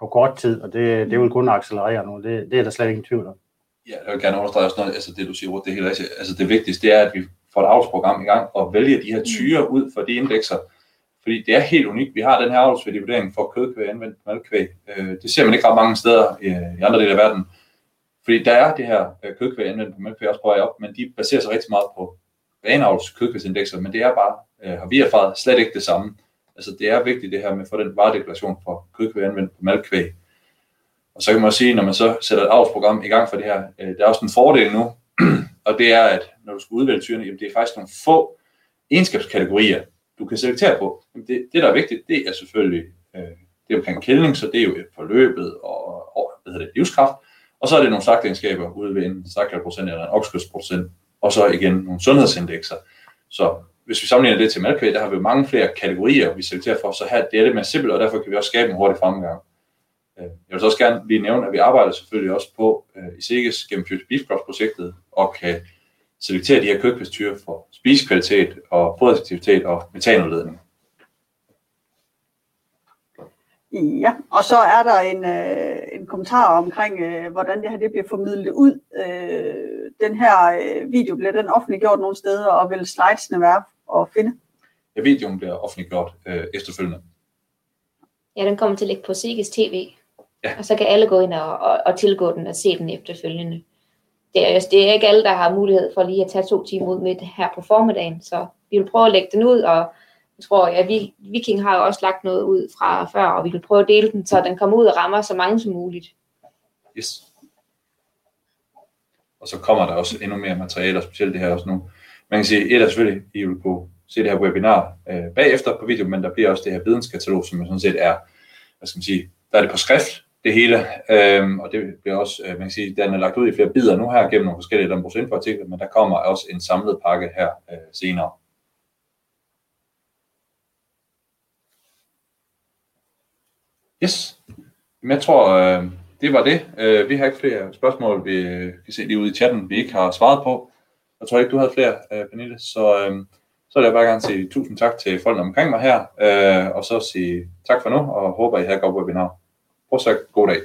Speaker 3: på kort tid, og det, det vil kun accelerere nu. Det, det er der slet ingen tvivl om.
Speaker 2: Ja, jeg vil gerne understrege også noget, altså det du siger, det er helt rigtigt. Altså det vigtigste, det er, at vi får et avlsprogram i gang og vælger de her tyre ud for de indekser, fordi det er helt unikt. Vi har den her avlsværdivurdering for kødkvæg anvendt malkvæg. Øh, det ser man ikke ret mange steder i, i andre dele af verden. Fordi der er det her øh, kødkvæg anvendt på malkvæg også på vej op, men de baserer sig rigtig meget på baneavls kødkvægsindekser, men det er bare, øh, har vi erfaret, slet ikke det samme. Altså det er vigtigt det her med at få den varedeklaration for kødkvæg anvendt på malkvæg. Og så kan man også sige, når man så sætter et avlsprogram i gang for det her, øh, der er også en fordel nu, og det er, at når du skal udvælge tyrene, jamen det er faktisk nogle få egenskabskategorier, du kan selektere på. Jamen det, det, der er vigtigt, det er selvfølgelig øh, det er omkring kældning, så det er jo forløbet og, og hvad hedder det, livskraft. Og så er det nogle slagtegenskaber ude ved en slagteprocent eller en oksekødsprocent, og så igen nogle sundhedsindekser. Så hvis vi sammenligner det til malkvæg, der har vi mange flere kategorier, vi selekterer for, så her det er det mere simpelt, og derfor kan vi også skabe en hurtig fremgang. Øh, jeg vil så også gerne lige nævne, at vi arbejder selvfølgelig også på øh, i Sikkes gennem Future Beef projektet og kan selektere de her kødkvæstyre for spisekvalitet og produktivitet og metanudledning.
Speaker 1: Ja, og så er der en, øh, en kommentar omkring, øh, hvordan det her det bliver formidlet ud. Øh, den her øh, video bliver den offentliggjort nogle steder, og vil slidesene være at finde?
Speaker 2: Ja, videoen bliver offentliggjort øh, efterfølgende.
Speaker 4: Ja, den kommer til at ligge på Siges TV, ja. og så kan alle gå ind og, og, og tilgå den og se den efterfølgende. Det er, det er ikke alle, der har mulighed for lige at tage to timer ud med det her på formiddagen, så vi vil prøve at lægge den ud, og jeg tror, ja, vi, Viking har jo også lagt noget ud fra før, og vi vil prøve at dele den, så den kommer ud og rammer så mange som muligt.
Speaker 2: Yes. Og så kommer der også endnu mere materiale, og specielt det her også nu. Man kan sige, et er selvfølgelig, I vil kunne se det her webinar øh, bagefter på video, men der bliver også det her videnskatalog, som sådan set er, hvad skal man sige, der er det på skrift, det hele, øhm, og det bliver også, øh, man kan sige, den er lagt ud i flere bidder nu her gennem nogle forskellige landbrugsinfoartikler, men der kommer også en samlet pakke her øh, senere. Yes. Men jeg tror, øh, det var det. Øh, vi har ikke flere spørgsmål, vi øh, kan se lige ude i chatten, vi ikke har svaret på. Jeg tror ikke, du havde flere, øh, Pernille, så, øh, så vil jeg bare gerne sige tusind tak til folk omkring mig her, øh, og så sige tak for nu, og håber, I har et godt webinar. Fortsat god dag.